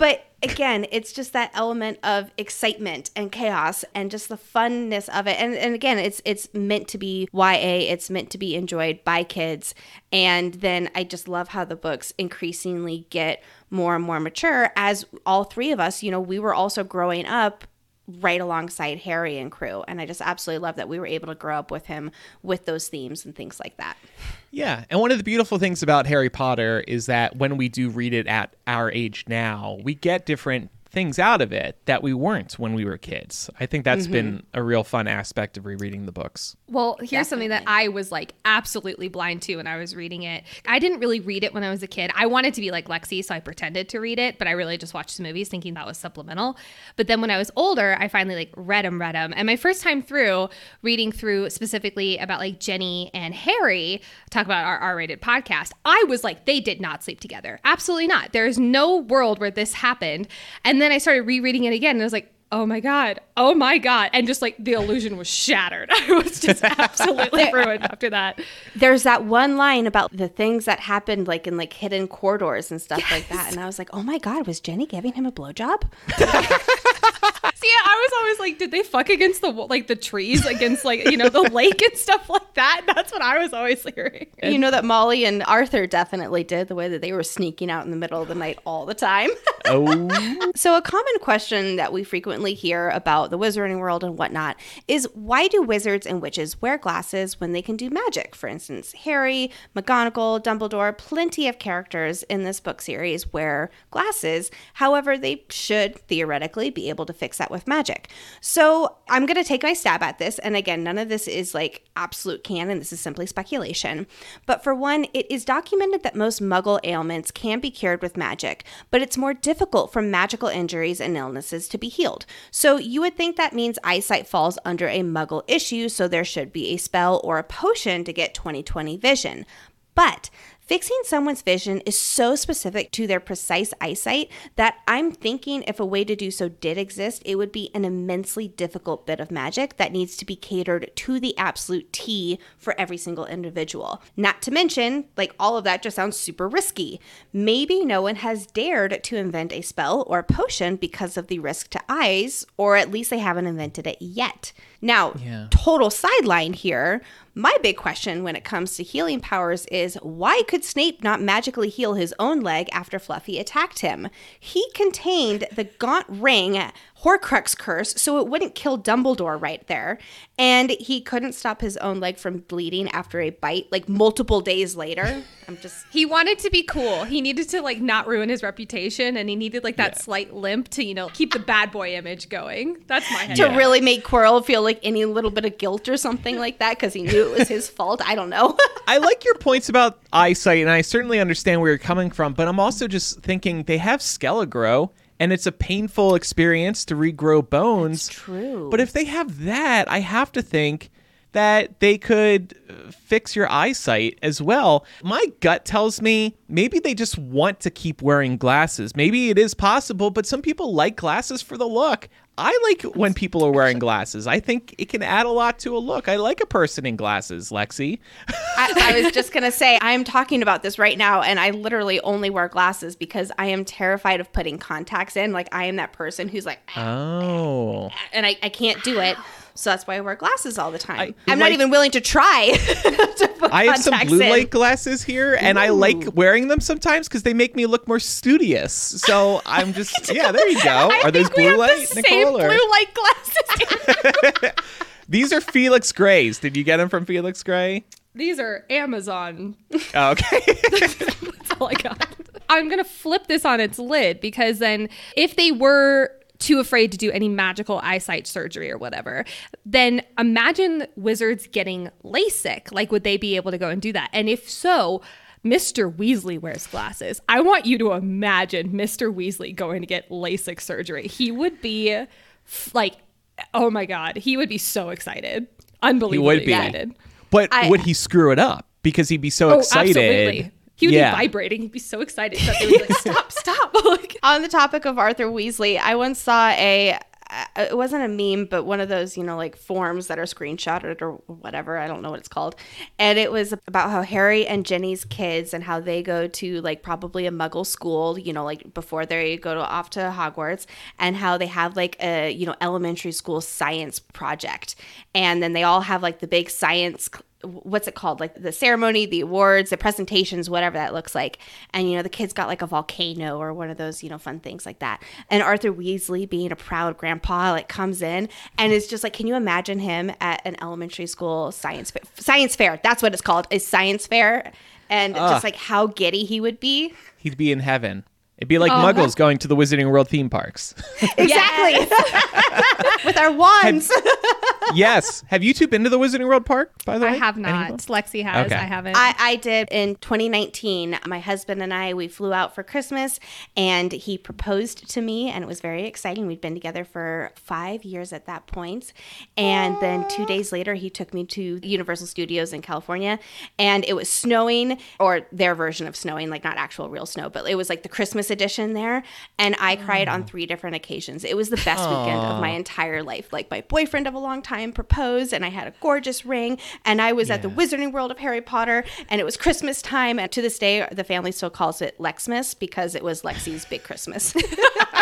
But again, it's just that element of excitement and chaos and just the funness of it. And and again, it's it's meant to be YA. It's meant to be enjoyed by kids. And then I just love how the books increasingly get more and more mature as all three of us, you know, we were also growing up right alongside Harry and crew. And I just absolutely love that we were able to grow up with him with those themes and things like that. Yeah, and one of the beautiful things about Harry Potter is that when we do read it at our age now, we get different things out of it that we weren't when we were kids. I think that's mm-hmm. been a real fun aspect of rereading the books. Well, here's something that I was like absolutely blind to when I was reading it. I didn't really read it when I was a kid. I wanted to be like Lexi, so I pretended to read it, but I really just watched the movies thinking that was supplemental. But then when I was older, I finally like read them, read them. And my first time through reading through specifically about like Ginny and Harry, talk about our R rated podcast, I was like, they did not sleep together. Absolutely not. There is no world where this happened. And then I started rereading it again and I was like, oh my god oh my god. And just like the illusion was shattered. <laughs> I was just <laughs> absolutely ruined after that. There's that one line about the things that happened like in like hidden corridors and stuff like that and i was like oh my god was ginny giving him a blowjob <laughs> see i was always like did they fuck against the like the trees against like you know the <laughs> lake and stuff like that? That's what i was always hearing. You know that molly and arthur definitely did the way that they were sneaking out in the middle of the night all the time. <laughs> Oh, so a common question that we frequently hear about the wizarding world and whatnot is why do wizards and witches wear glasses when they can do magic? For instance harry mcgonagall dumbledore plenty of characters in this book series wear glasses. However they should theoretically be able to fix that with magic. So i'm going to take my stab at this and again none of this is like absolute canon this is simply speculation. But for one it is documented that most muggle ailments can be cured with magic but it's more difficult for magical injuries and illnesses to be healed. So you would think that means eyesight falls under a muggle issue so there should be a spell or a potion to get 2020 vision. But fixing someone's vision is so specific to their precise eyesight that I'm thinking if a way to do so did exist, it would be an immensely difficult bit of magic that needs to be catered to the absolute T for every single individual. Not to mention, like all of that just sounds super risky. Maybe no one has dared to invent a spell or potion because of the risk to eyes, or at least they haven't invented it yet. Now, Yeah. total sideline here. My big question when it comes to healing powers is why could Snape not magically heal his own leg after Fluffy attacked him? He contained the gaunt ring Horcrux curse, so it wouldn't kill Dumbledore right there. And he couldn't stop his own leg from bleeding after a bite, like multiple days later. I'm just. <laughs> he wanted to be cool he needed to like not ruin his reputation and he needed like that Yeah. slight limp to you know keep the bad boy image going that's my head To Yeah. really make Quirrell feel like any little bit of guilt or something like that because he knew it was his fault. I don't know. <laughs> I like your points about eyesight, and I certainly understand where you're coming from. But I'm also just thinking they have Skele-Gro, and it's a painful experience to regrow bones. That's true. But if they have that, I have to think that they could uh, fix your eyesight as well. My gut tells me maybe they just want to keep wearing glasses. Maybe it is possible, but some people like glasses for the look. I like when people are wearing glasses. I think it can add a lot to a look. I like a person in glasses, Lexi. I, I was <laughs> just gonna say I'm talking about this right now, and I literally only wear glasses because I am terrified of putting contacts in. Like I am that person who's like, Oh. and I, I can't do it. So that's why I wear glasses all the time. I- I, am like- not even willing to try. <laughs> to put I have some blue in. light glasses here, and I like wearing them sometimes because they make me look more studious. So <laughs> I'm just, yeah, there you go. I Are those blue light, the same Nicole? or- blue light glasses. <laughs> These are Felix Grays. Did you get them from Felix Gray? These are Amazon. Oh, okay. That's all I got. I'm going to flip this on its lid because then if they were too afraid to do any magical eyesight surgery or whatever, then imagine wizards getting LASIK. Like, would they be able to go and do that? And if so, Mr. Weasley wears glasses. I want you to imagine Mr. Weasley going to get LASIK surgery. He would be f- like, oh my God, he would be so excited. he Unbelievably would be. excited. But I- would he screw it up? Because he'd be so Oh, excited. absolutely. He would Yeah. be vibrating. He'd be so excited that they would be like, <laughs> stop, stop. <laughs> like, On the topic of Arthur Weasley, I once saw a. Uh, it wasn't a meme, but one of those, you know, like forms that are screenshotted or whatever. I don't know what it's called. And it was about how Harry and Ginny's kids and how they go to like probably a muggle school, you know, like before they go to, off to Hogwarts, and how they have like a, you know, elementary school science project. And then they all have like the big science what's it called? Like the ceremony the awards the presentations whatever that looks like. And you know the kids got like a volcano or one of those you know fun things like that. And arthur weasley being a proud grandpa like comes in and is just like can you imagine him at an elementary school science fair science fair? That's what it's called is science fair. And ah. just like how giddy he would be. He'd be in heaven. It'd be like Oh. muggles going to the Wizarding World theme parks. <laughs> exactly <laughs> with our wands <laughs> yes. Have you two been to the Wizarding World Park, by the way? I have not. them? Lexi has. Okay. I haven't. I, I did in 2019. My husband and I, we flew out for Christmas and he proposed to me, and it was very exciting. We'd been together for five years at that point. And then two days later, he took me to Universal Studios in California, and it was snowing, or their version of snowing, like not actual real snow, but it was like the Christmas edition there. And I cried on oh. three different occasions. It was the best weekend of my entire life. Like, my boyfriend of a long time proposed, and I had a gorgeous ring, and I was at the Wizarding World of Harry Potter, and it was Christmas time. And to this day, the family still calls it Lexmas because it was Lexi's big Christmas. <laughs>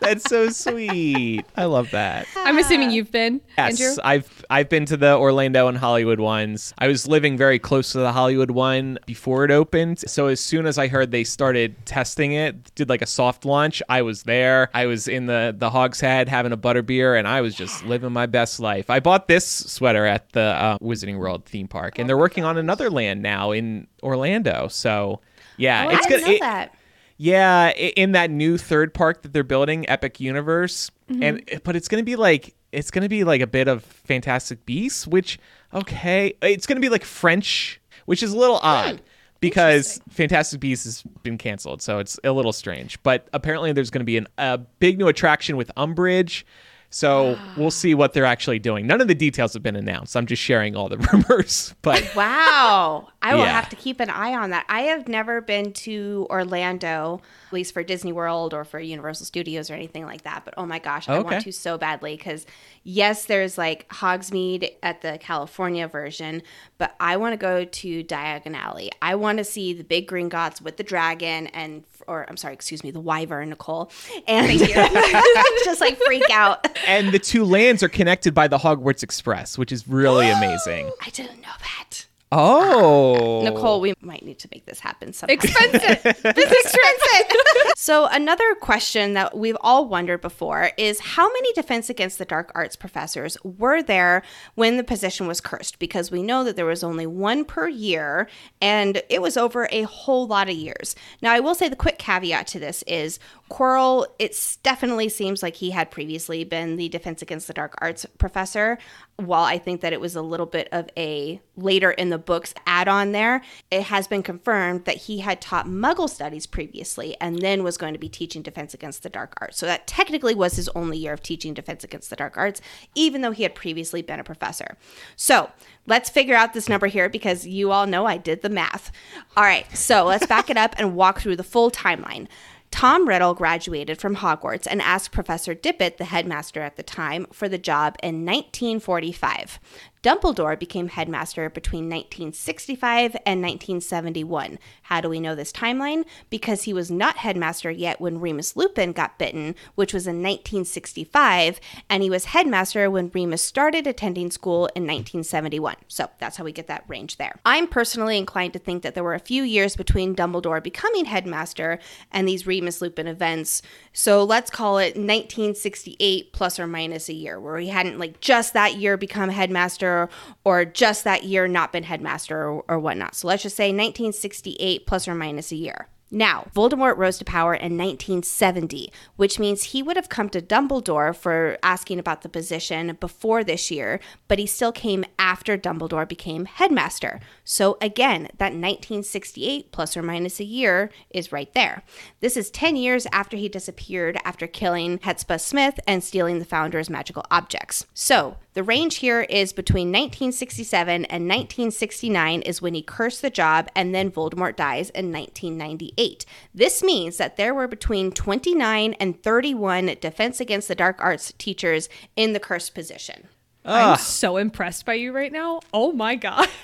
That's so sweet. I love that. I'm assuming you've been, Yes, Andrew. I've I've been to the Orlando and Hollywood ones. I was living very close to the Hollywood one before it opened. So as soon as I heard they started testing it, did like a soft launch, I was there. I was in the the Hogshead having a butterbeer, and I was just living my best life. I bought this sweater at the uh, Wizarding World theme park, and they're working on another land now in Orlando. So yeah, Oh, it's I good. it- that. Yeah, in that new third park that they're building, Epic Universe, Mm-hmm. and but it's gonna be like it's gonna be like a bit of Fantastic Beasts, which okay, it's gonna be like French, which is a little odd because Fantastic Beasts has been canceled, so it's a little strange. But apparently, there's gonna be an, a big new attraction with Umbridge. So we'll see what they're actually doing. None of the details have been announced. I'm just sharing all the <laughs> rumors. But <laughs> Wow. I will Yeah. have to keep an eye on that. I have never been to Orlando, at least for Disney World or for Universal Studios or anything like that. But oh my gosh, I want to so badly because, yes, there's like Hogsmeade at the California version, but I want to go to Diagon Alley. I want to see the big Gringotts with the dragon and, or I'm sorry, excuse me, the wyvern, Nicole. And <laughs> just like freak out. and the two lands are connected by the Hogwarts Express, which is really <gasps> amazing. I didn't know that. Oh, Nicole, we might need to make this happen sometime. Expensive. <laughs> this is expensive. so another question that we've all wondered before is how many defense against the dark arts professors were there when the position was cursed because we know that there was only one per year and it was over a whole lot of years now i will say the quick caveat to this is Quirrell, it definitely seems like he had previously been the defense against the dark arts professor while i think that it was a little bit of a later in the books add on there, it has been confirmed that he had taught Muggle studies previously and then was going to be teaching Defense Against the Dark Arts. So that technically was his only year of teaching Defense Against the Dark Arts, even though he had previously been a professor. So let's figure out this number here because you all know I did the math. All right, so let's back it up and walk through the full timeline. Tom Riddle graduated from Hogwarts and asked Professor Dippet, the headmaster at the time, for the job in 1945. Dumbledore became headmaster between 1965 and 1971. How do we know this timeline? Because he was not headmaster yet when Remus Lupin got bitten, which was in 1965, and he was headmaster when Remus started attending school in 1971. So that's how we get that range there. I'm personally inclined to think that there were a few years between Dumbledore becoming headmaster and these Remus Lupin events. So let's call it 1968 plus or minus a year, where he hadn't like just that year become headmaster or just that year not been headmaster or, or whatnot. So let's just say 1968 plus or minus a year. Now, Voldemort rose to power in 1970, which means he would have come to Dumbledore for asking about the position before this year, but he still came after Dumbledore became headmaster. So again, that 1968 plus or minus a year is right there. This is 10 years after he disappeared after killing Hepzibah Smith and stealing the founder's magical objects. So the range here is between 1967 and 1969 is when he cursed the job, and then Voldemort dies in 1998. This means that there were between 29 and 31 Defense Against the Dark Arts teachers in the cursed position. I'm so impressed by you right now. Oh my god. <laughs>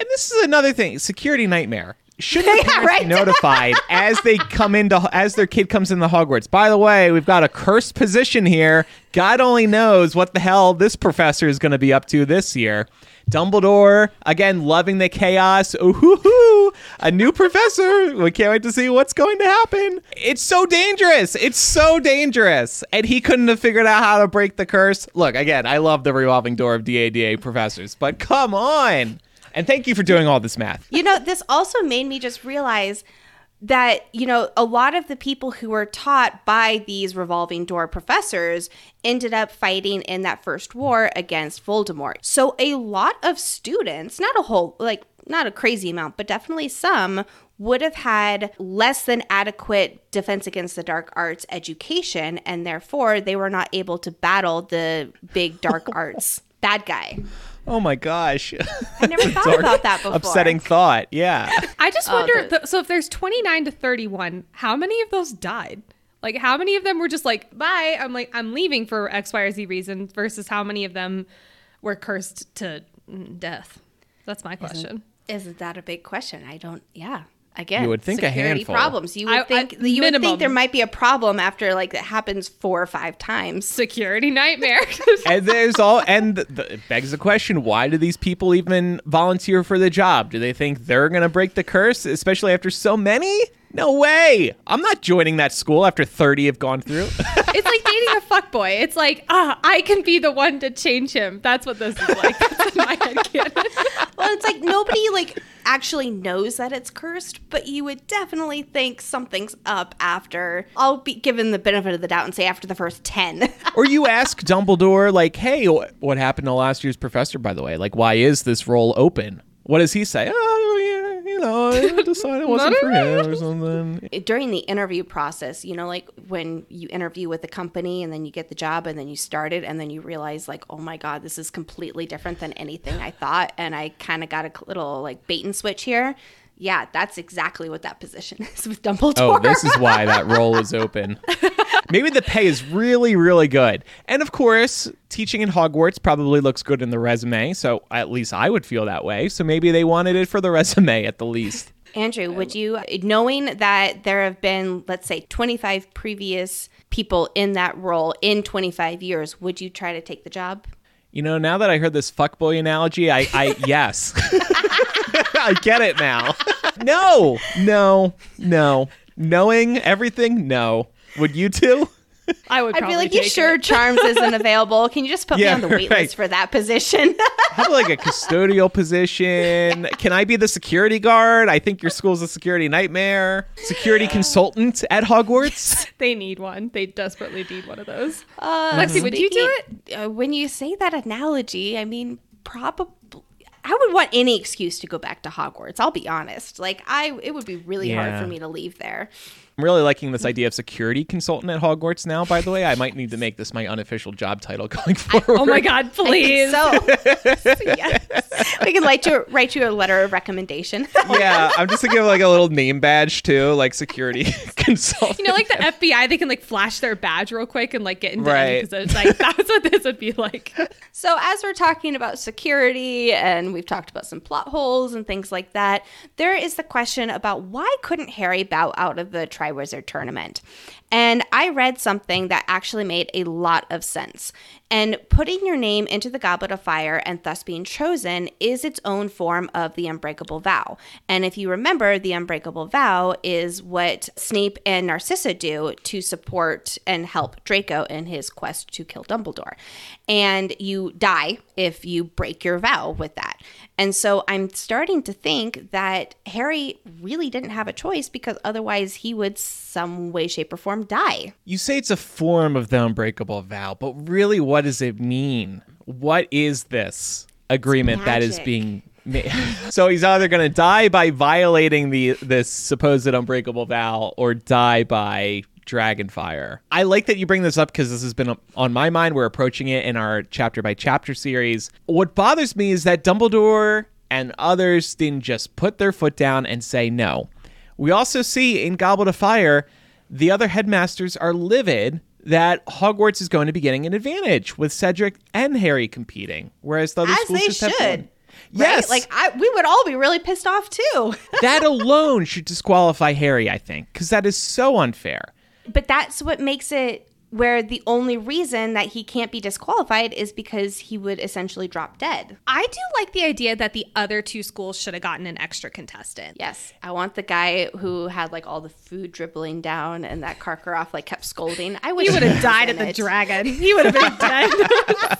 And this is another thing, security nightmare. Shouldn't <laughs> the Yeah, parents right. be <laughs> notified as they come into as their kid comes into Hogwarts? By the way, we've got a cursed position here. God only knows what the hell this professor is going to be up to this year. Dumbledore again, loving the chaos. Ooh, hoo, hoo. a new professor. We can't wait to see what's going to happen. It's so dangerous. It's so dangerous, and he couldn't have figured out how to break the curse. Look, again, I love the revolving door of DADA professors, but come on. And thank you for doing all this math. You know, this also made me just realize that, you know, a lot of the people who were taught by these revolving door professors ended up fighting in that first war against Voldemort. So a lot of students, not a whole, like, not a crazy amount, but definitely some would have had less than adequate defense against the dark arts education and therefore they were not able to battle the big dark <laughs> arts bad guy. Oh my gosh. <laughs> I <laughs> never thought Dark, about that before. Upsetting thought. Yeah. <laughs> I just Oh, wonder the- so if there's 29 to 31, how many of those died? Like how many of them were just like, "Bye, I'm like I'm leaving for X, Y, or Z reason," versus how many of them were cursed to mm, death? That's my question. Isn't that a big question? I don't. Yeah. Again, You would think a security handful. problems. You would I- I- think you would minimum. think there might be a problem after like that happens four or five times. Security nightmare. <laughs> and there's all, and the, the, it begs the question: Why do these people even volunteer for the job? Do they think they're gonna break the curse, especially after so many? No way! I'm not joining that school after 30 have gone through. <laughs> it's like dating a fuckboy. It's like, ah, I can be the one to change him. That's what this is like. <laughs> That's my head canon. Well, it's like nobody like actually knows that it's cursed, but you would definitely think something's up after. I'll be given the benefit of the doubt and say after the first ten. <laughs> or you ask Dumbledore, like, "Hey, what happened to last year's professor? By the way, like, why is this role open?" What does he say? Oh, yeah, you know, I <laughs> decided it wasn't for him or something. during the interview process, you know, like when you interview with a company and then you get the job and then you start it and then you realize, like, oh my God, this is completely different than anything I thought. And I kind of got a little like bait and switch here. Yeah, that's exactly what that position <laughs> is with Dumbledore. Oh, this is why that role is open. <laughs> Maybe the pay is really, really good. And of course, teaching in Hogwarts probably looks good in the resume. So at least I would feel that way. So maybe they wanted it for the <laughs> resume at the least. Andrew, would you, knowing that there have been, let's say, 25 previous people in that role in 25 years, would you try to take the job? You know, now that I heard this fuckboy analogy, I, I yes. <laughs> I get it now. <laughs> No, no, no. Knowing everything, no. Would you two? <laughs> I would. I'd be like, you take sure it. Charms isn't available? Can you just put Yeah, me on the wait right. list for that position? Have like a custodial position. Can I be the security guard? I think your school's a security nightmare. Security consultant at Hogwarts. They need one. They desperately need one of those. Uh, Lexi, would you do it? Uh, when you say that analogy, I mean, probably. I would want any excuse to go back to Hogwarts. I'll be honest. Like I, it would be really hard for me to leave there. I'm really liking this mm. idea of security consultant at Hogwarts now, by the way. I might need to make this my unofficial job title <laughs> going forward. Oh my God, <laughs> please. So <laughs> yes. we can write you write you a letter of recommendation. yeah, I'm just thinking of like a little name badge too, like security consultant. You know, like the FBI, they can like flash their badge real quick and like get into Right. because it's like that's what this would be like. So, as we're talking about security and we've talked about some plot holes and things like that, there is the question about why couldn't Harry bow out of the Triwizard tournament? And I read something that actually made a lot of sense. And putting your name into the Goblet of Fire and thus being chosen is its own form of the Unbreakable Vow. And if you remember, the Unbreakable Vow is what Snape and Narcissa do to support and help Draco in his quest to kill Dumbledore. And you die if you break your vow with that. And so I'm starting to think that Harry really didn't have a choice because otherwise he would some way shape or form die. You say it's a form of the unbreakable vow, but really, what does it mean? What is this agreement that is being made? <laughs> so he's either going to die by violating the this supposed unbreakable vow, or die by Dragonfire. I like that you bring this up because this has been on my mind. We're approaching it in our chapter by chapter series. What bothers me is that Dumbledore and others didn't just put their foot down and say no. We also see in Goblet of Fire, the other headmasters are livid that Hogwarts is going to be getting an advantage with Cedric and Harry competing, whereas the other As schools they just have should. Yes, Right? Like I, we would all be really pissed off too. <laughs> that alone should disqualify Harry, I think, because that is so unfair. but that's what makes it where the only reason that he can't be disqualified is because he would essentially drop dead. I do like the idea that the other two schools should have gotten an extra contestant. Yes, I want the guy who had like all the food dribbling down and that Karkaroff like kept scolding. I wish He would have died at the it. dragon. He would have been <laughs> dead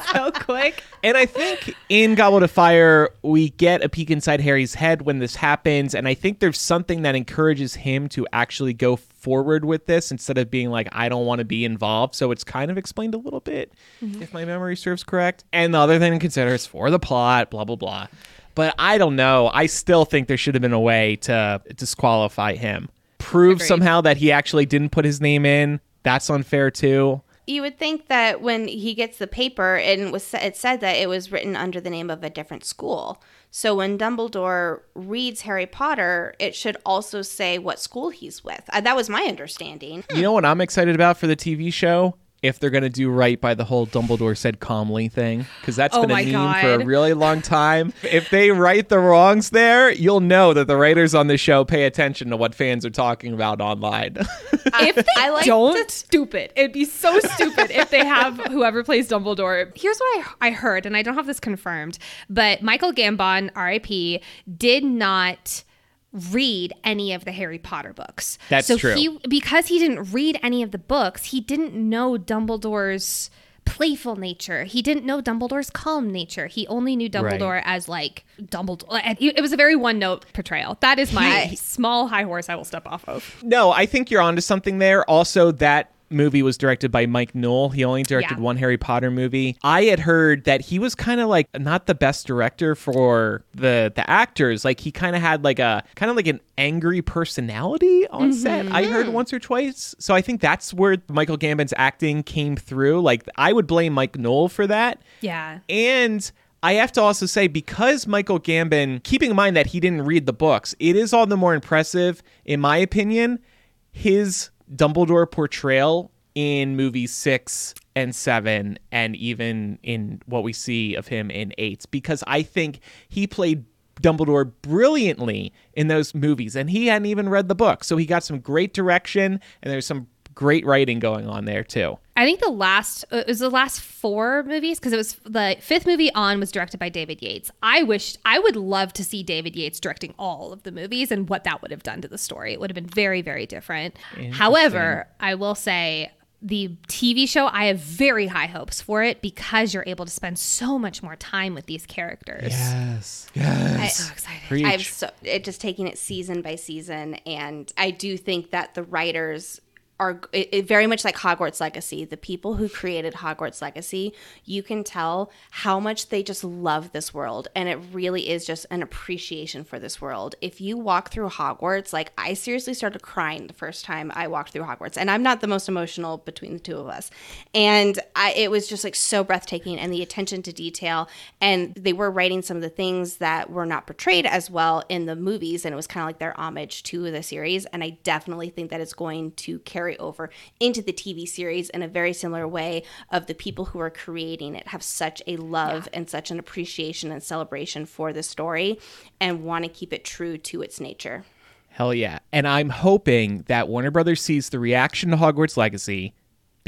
<laughs> so quick. And I think in Goblet of Fire, we get a peek inside Harry's head when this happens. And I think there's something that encourages him to actually go forward with this instead of being like, I don't want to be involved. So it's kind of explained a little bit, mm-hmm. if my memory serves correct. And the other thing to consider is for the plot, blah, blah, blah. But I don't know. I still think there should have been a way to disqualify him. Prove Agreed. somehow that he actually didn't put his name in. That's unfair too. You would think that when he gets the paper and it was it said that it was written under the name of a different school. So when Dumbledore reads Harry Potter, it should also say what school he's with. Uh, that was my understanding. You know what I'm excited about for the TV show? If they're going to do right by the whole Dumbledore said calmly thing, because that's Oh been a my meme for a really long <laughs> time. If they right the wrongs there, you'll know that the writers on the show pay attention to what fans are talking about online. <laughs> If they I like don't, stupid. It'd be so stupid if they have whoever plays Dumbledore. Here's what I, I heard, and I don't have this confirmed, but Michael Gambon, RIP, did not read any of the Harry Potter books. That's so true. He, because he didn't read any of the books, he didn't know Dumbledore's playful nature. He didn't know Dumbledore's calm nature. He only knew Dumbledore as like Dumbledore. Uh, it was a very one note portrayal. That is my He- small high horse I will step off of. no, I think you're onto something there. Also, that movie was directed by Mike Newell. He only directed Yeah. one Harry Potter movie. I had heard that he was kind of like not the best director for the the actors. Like he kind of had like a kind of like an angry personality on mm-hmm. set. I heard once or twice. So I think that's where Michael Gambon's acting came through. Like I would blame Mike Newell for that. Yeah. And I have to also say, because Michael Gambon, keeping in mind that he didn't read the books, it is all the more impressive, in my opinion, his Dumbledore portrayal in movies six and seven, and even in what we see of him in eight, because I think he played Dumbledore brilliantly in those movies, and he hadn't even read the book. So he got some great direction, and there's some great writing going on there, too. I think the last uh, it was the last four movies because it was the fifth movie on was directed by David Yates. I wished I would love to see David Yates directing all of the movies and what that would have done to the story. It would have been very very different. However, I will say the TV show I have very high hopes for it because you're able to spend so much more time with these characters. Yes. yes. I'm So excited. Preach. I'm so it just taking it season by season, and I do think that the writers are it, it very much like Hogwarts Legacy. The people who created Hogwarts Legacy, you can tell how much they just love this world, and it really is just an appreciation for this world. If you walk through Hogwarts, like I seriously started crying the first time I walked through Hogwarts, and I'm not the most emotional between the two of us, and I, it was just like so breathtaking, and the attention to detail, and they were writing some of the things that were not portrayed as well in the movies, and it was kind of like their homage to the series, and I definitely think that it's going to carry carry over into the TV series in a very similar way of the people who are creating it have such a love yeah. and such an appreciation and celebration for the story and want to keep it true to its nature. Hell yeah. And I'm hoping that Warner Brothers sees the reaction to Hogwarts Legacy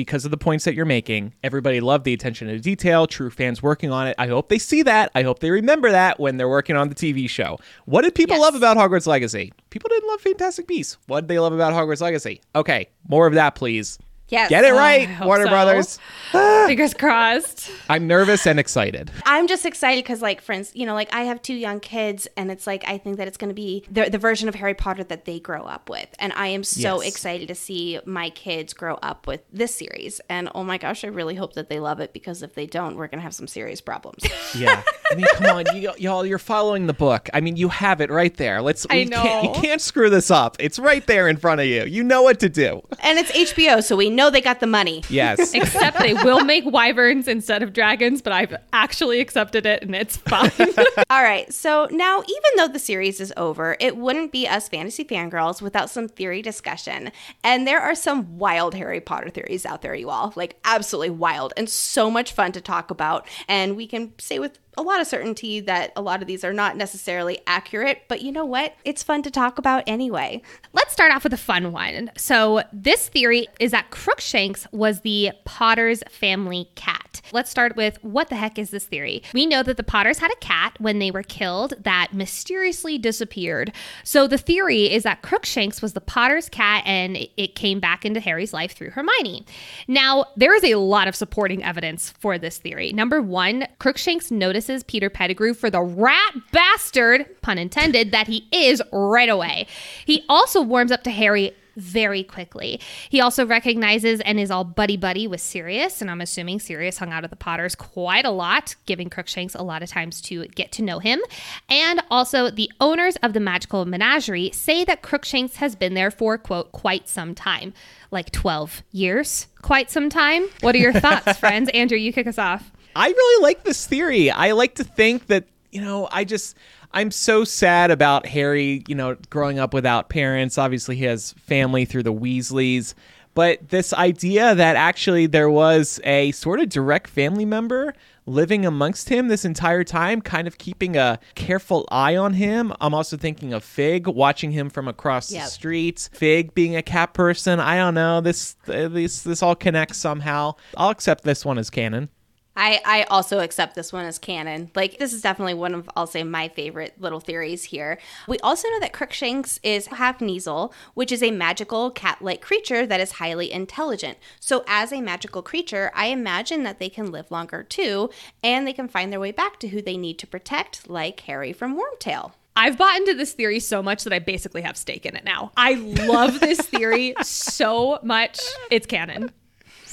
because of the points that you're making. Everybody loved the attention to detail, true fans working on it. I hope they see that. I hope they remember that when they're working on the TV show. What did people yes. love about Hogwarts Legacy? People didn't love Fantastic Beasts. What did they love about Hogwarts Legacy? Okay, more of that, please. Yes. Get it oh, right, oh, Warner so. Brothers. <laughs> Ah. Fingers crossed. I'm nervous and excited. I'm just excited because, like, friends, you know, like I have two young kids, and it's like I think that it's going to be the, the version of Harry Potter that they grow up with. And I am so yes. excited to see my kids grow up with this series. And oh my gosh, I really hope that they love it because if they don't, we're going to have some serious problems. <laughs> yeah. I mean, come on, you, y'all, you're following the book. I mean, you have it right there. Let's. I know. Can't, you can't screw this up. It's right there in front of you. You know what to do. And it's HBO, so we know they got the money. Yes. <laughs> Except they will make wyverns instead of dragons, but I've actually accepted it and it's fine. <laughs> All right. So now, even though the series is over, it wouldn't be us fantasy fangirls without some theory discussion. And there are some wild Harry Potter theories out there, you all. Like, absolutely wild and so much fun to talk about. And we can say with a lot of certainty that a lot of these are not necessarily accurate, but you know what? It's fun to talk about anyway. Let's start off with a fun one. So, this theory is that Crookshanks was the Potter's family cat. Let's start with what the heck is this theory? We know that the Potters had a cat when they were killed that mysteriously disappeared. So, the theory is that Crookshanks was the Potter's cat and it came back into Harry's life through Hermione. Now, there is a lot of supporting evidence for this theory. Number one, Crookshanks noticed notices Peter Pettigrew for the rat bastard, pun intended, that he is right away. He also warms up to Harry very quickly. He also recognizes and is all buddy buddy with Sirius, and I'm assuming Sirius hung out at the Potters quite a lot, giving Crookshanks a lot of times to get to know him. And also, the owners of the Magical Menagerie say that Crookshanks has been there for, quote, quite some time, like 12 years, quite some time. What are your thoughts, <laughs> friends? Andrew, you kick us off. I really like this theory. I like to think that, you know, I just I'm so sad about Harry, you know, growing up without parents. Obviously, he has family through the Weasleys. But this idea that actually there was a sort of direct family member living amongst him this entire time, kind of keeping a careful eye on him. I'm also thinking of Figg watching him from across yep. the street. Figg being a cat person. I don't know. This uh, this this all connects somehow. I'll accept this one as canon. I, I also accept this one as canon. Like, this is definitely one of, I'll say, my favorite little theories here. We also know that Crookshanks is half Kneazle, which is a magical cat like creature that is highly intelligent. So, as a magical creature, I imagine that they can live longer too, and they can find their way back to who they need to protect, like Harry from Wormtail. I've bought into this theory so much that I basically have stake in it now. I love this theory <laughs> so much. It's canon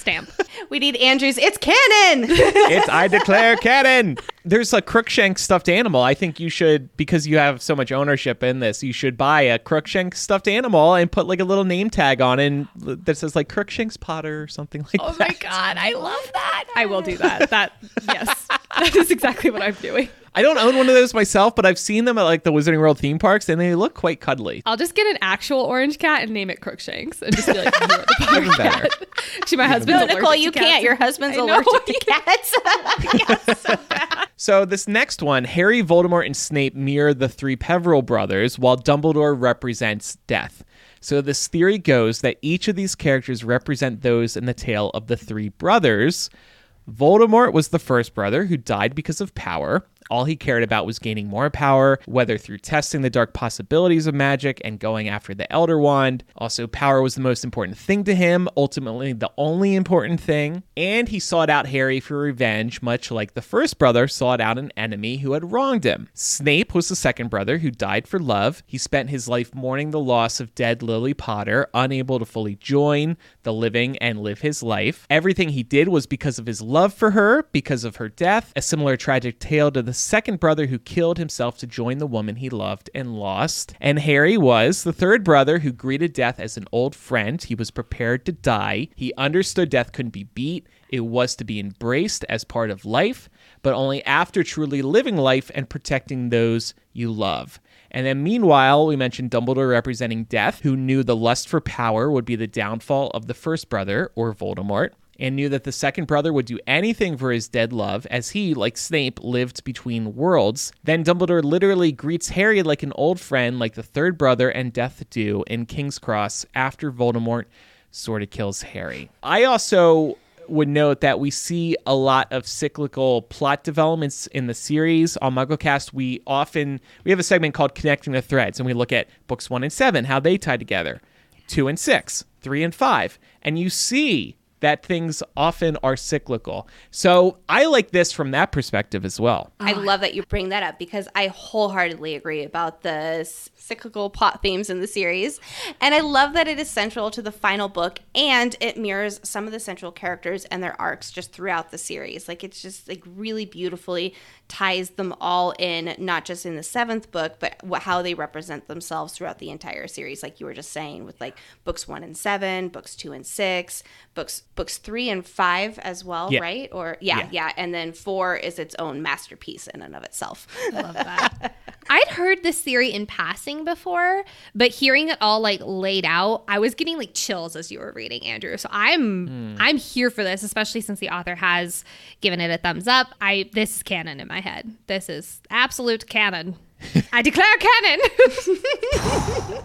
stamp. We need Andrews. It's canon. <laughs> it's I declare canon. There's a Crookshank stuffed animal. I think you should because you have so much ownership in this. You should buy a Crookshank stuffed animal and put like a little name tag on it that says like Crookshanks Potter or something like oh that. Oh my god, I love that. I will do that. That yes, <laughs> that is exactly what I'm doing. I don't own one of those myself, but I've seen them at like the Wizarding World theme parks, and they look quite cuddly. I'll just get an actual orange cat and name it Crookshanks, and just be like, "You're the <laughs> Even cat." <laughs> Actually, my husband's no, Nicole, you can't. Your husband's allergic to <laughs> cats. yes, so, so this next one, Harry, Voldemort, and Snape mirror the three Peverell brothers, while Dumbledore represents death. So this theory goes that each of these characters represent those in the tale of the three brothers. Voldemort was the first brother who died because of power. All he cared about was gaining more power, whether through testing the dark possibilities of magic and going after the Elder Wand. Also, power was the most important thing to him, ultimately, the only important thing. And he sought out Harry for revenge, much like the first brother sought out an enemy who had wronged him. Snape was the second brother who died for love. He spent his life mourning the loss of dead Lily Potter, unable to fully join the living and live his life. Everything he did was because of his love for her, because of her death, a similar tragic tale to the second brother who killed himself to join the woman he loved and lost. And Harry was the third brother who greeted death as an old friend. He was prepared to die. He understood death couldn't be beat. It was to be embraced as part of life, but only after truly living life and protecting those you love. And then, meanwhile, we mentioned Dumbledore representing death, who knew the lust for power would be the downfall of the first brother, or Voldemort, and knew that the second brother would do anything for his dead love, as he, like Snape, lived between worlds. Then Dumbledore literally greets Harry like an old friend, like the third brother and death do in King's Cross after Voldemort sort of kills Harry. I also would note that we see a lot of cyclical plot developments in the series. On MuggleCast, we often we have a segment called Connecting the Threads, and we look at books one and seven, how they tie together, two and six, three and five, and you see that things often are cyclical. So I like this from that perspective as well. I love that you bring that up because I wholeheartedly agree about the cyclical plot themes in the series. And I love that it is central to the final book and it mirrors some of the central characters and their arcs just throughout the series. Like it's just like really beautifully ties them all in, not just in the seventh book, but how they represent themselves throughout the entire series. Like you were just saying with like books one and seven, books two and six, books books three and five as well, Yeah. right? Or yeah, Yeah. yeah, and then four is its own masterpiece in and of itself. I Love that. <laughs> I'd heard this theory in passing before, but hearing it all like laid out, I was getting like chills as you were reading, Andrew. So I'm hmm. I'm here for this, especially since the author has given it a thumbs up. I this is canon in my head. This is absolute canon. <laughs> I declare canon.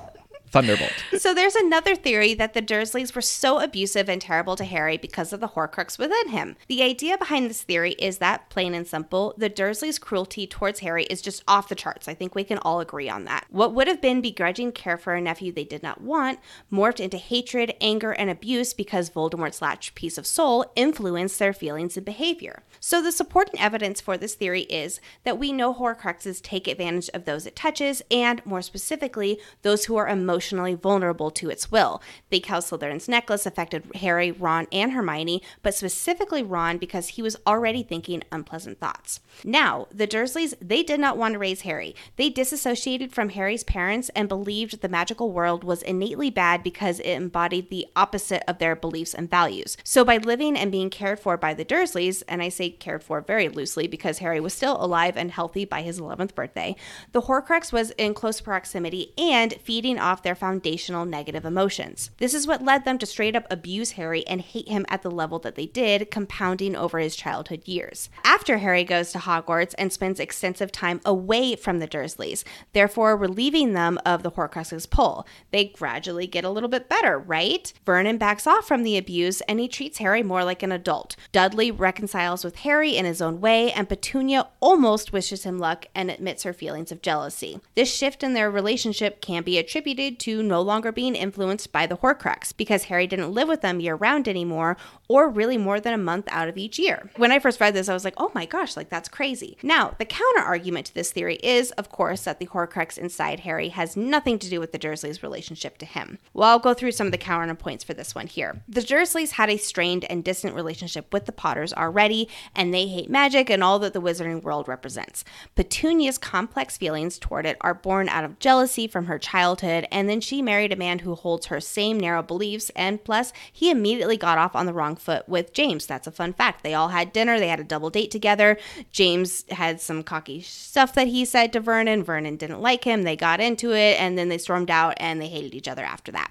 <laughs> Thunderbolt. <laughs> So there's another theory that the Dursleys were so abusive and terrible to Harry because of the Horcrux within him. The idea behind this theory is that, plain and simple, the Dursleys' cruelty towards Harry is just off the charts. I think we can all agree on that. What would have been begrudging care for a nephew they did not want morphed into hatred, anger, and abuse because Voldemort's latched piece of soul influenced their feelings and behavior. So the supporting evidence for this theory is that we know Horcruxes take advantage of those it touches, and more specifically, those who are emotionally vulnerable to its will. Big House Slytherin's necklace affected Harry, Ron, and Hermione, but specifically Ron because he was already thinking unpleasant thoughts. Now, the Dursleys, they did not want to raise Harry. They disassociated from Harry's parents and believed the magical world was innately bad because it embodied the opposite of their beliefs and values. So by living and being cared for by the Dursleys, and I say cared for very loosely because Harry was still alive and healthy by his 11th birthday, the Horcrux was in close proximity and feeding off their foundational negative emotions. This is what led them to straight up abuse Harry and hate him at the level that they did, compounding over his childhood years. After Harry goes to Hogwarts and spends extensive time away from the Dursleys, therefore relieving them of the Horcrux's pull, they gradually get a little bit better, right? Vernon backs off from the abuse and he treats Harry more like an adult. Dudley reconciles with Harry in his own way, and Petunia almost wishes him luck and admits her feelings of jealousy. This shift in their relationship can be attributed to no longer being influenced by the Horcrux because Harry didn't live with them year round anymore, or really more than a month out of each year. When I first read this, I was like, oh my gosh, like that's crazy. Now, the counter argument to this theory is, of course, that the Horcrux inside Harry has nothing to do with the Dursleys' relationship to him. Well, I'll go through some of the counter points for this one here. The Dursleys had a strained and distant relationship with the Potters already, and they hate magic and all that the wizarding world represents. Petunia's complex feelings toward it are born out of jealousy from her childhood, and then she married a man who holds her same narrow beliefs, and plus, he immediately got off on the wrong foot with James. That's a fun fact. They all had dinner, they had a double date together. James had some cocky stuff that he said to Vernon. Vernon didn't like him. They got into it, and then they stormed out and they hated each other after that.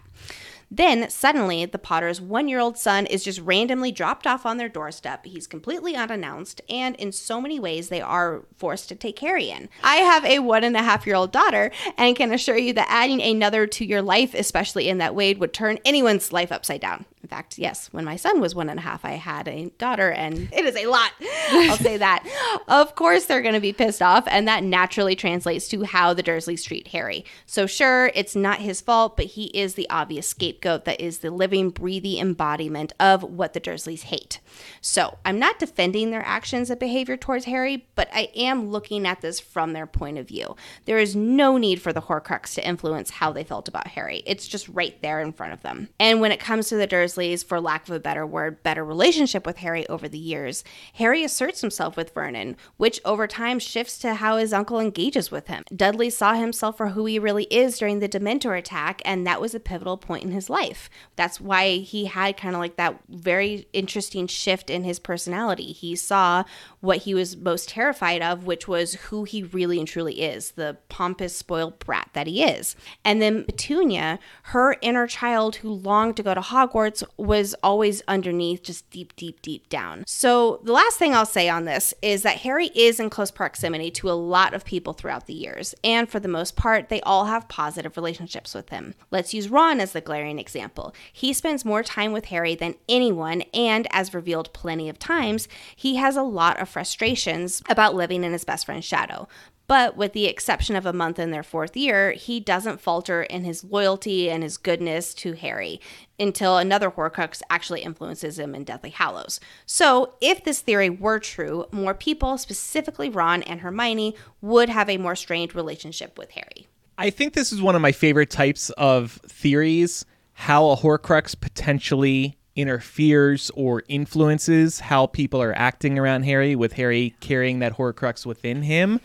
Then suddenly, the Potter's one year old son is just randomly dropped off on their doorstep. He's completely unannounced, and in so many ways, they are forced to take Harry in. I have a one and a half year old daughter, and can assure you that adding another to your life, especially in that way, would turn anyone's life upside down. In fact, yes, when my son was one and a half, I had a daughter, and it is a lot. I'll say that. <laughs> Of course, they're going to be pissed off, and that naturally translates to how the Dursleys treat Harry. So, sure, it's not his fault, but he is the obvious scapegoat that is the living, breathing embodiment of what the Dursleys hate. So, I'm not defending their actions and behavior towards Harry, but I am looking at this from their point of view. There is no need for the Horcrux to influence how they felt about Harry. It's just right there in front of them. And when it comes to the Dursleys, for lack of a better word, better relationship with Harry over the years, Harry asserts himself with Vernon, which over time shifts to how his uncle engages with him. Dudley saw himself for who he really is during the Dementor attack, and that was a pivotal point in his life. That's why he had kind of like that very interesting shift in his personality. He saw what he was most terrified of, which was who he really and truly is the pompous, spoiled brat that he is. And then Petunia, her inner child who longed to go to Hogwarts, was always underneath, just deep, deep, deep down. So the last thing I'll say on this is that Harry is in close proximity to a lot of people throughout the years, and for the most part, they all have positive relationships with him. Let's use Ron as the glaring example. He spends more time with Harry than anyone, and as revealed plenty of times, he has a lot of frustrations about living in his best friend's shadow. But with the exception of a month in their fourth year, he doesn't falter in his loyalty and his goodness to Harry until another Horcrux actually influences him in Deathly Hallows. So, if this theory were true, more people, specifically Ron and Hermione, would have a more strained relationship with Harry. I think this is one of my favorite types of theories how a Horcrux potentially interferes or influences how people are acting around Harry, with Harry carrying that Horcrux within him.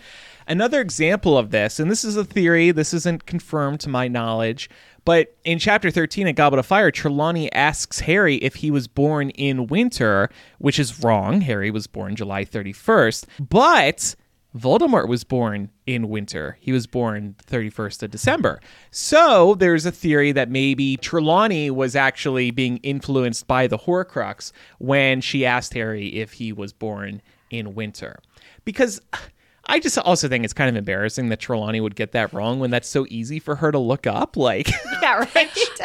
Another example of this, and this is a theory, this isn't confirmed to my knowledge, but in chapter 13 at Goblet of Fire, Trelawney asks Harry if he was born in winter, which is wrong. Harry was born July 31st. But Voldemort was born in winter. He was born 31st of December. So there's a theory that maybe Trelawney was actually being influenced by the Horcrux when she asked Harry if he was born in winter. Because I just also think it's kind of embarrassing that Trelawney would get that wrong when that's so easy for her to look up. Like, <laughs> Yeah, right. <laughs>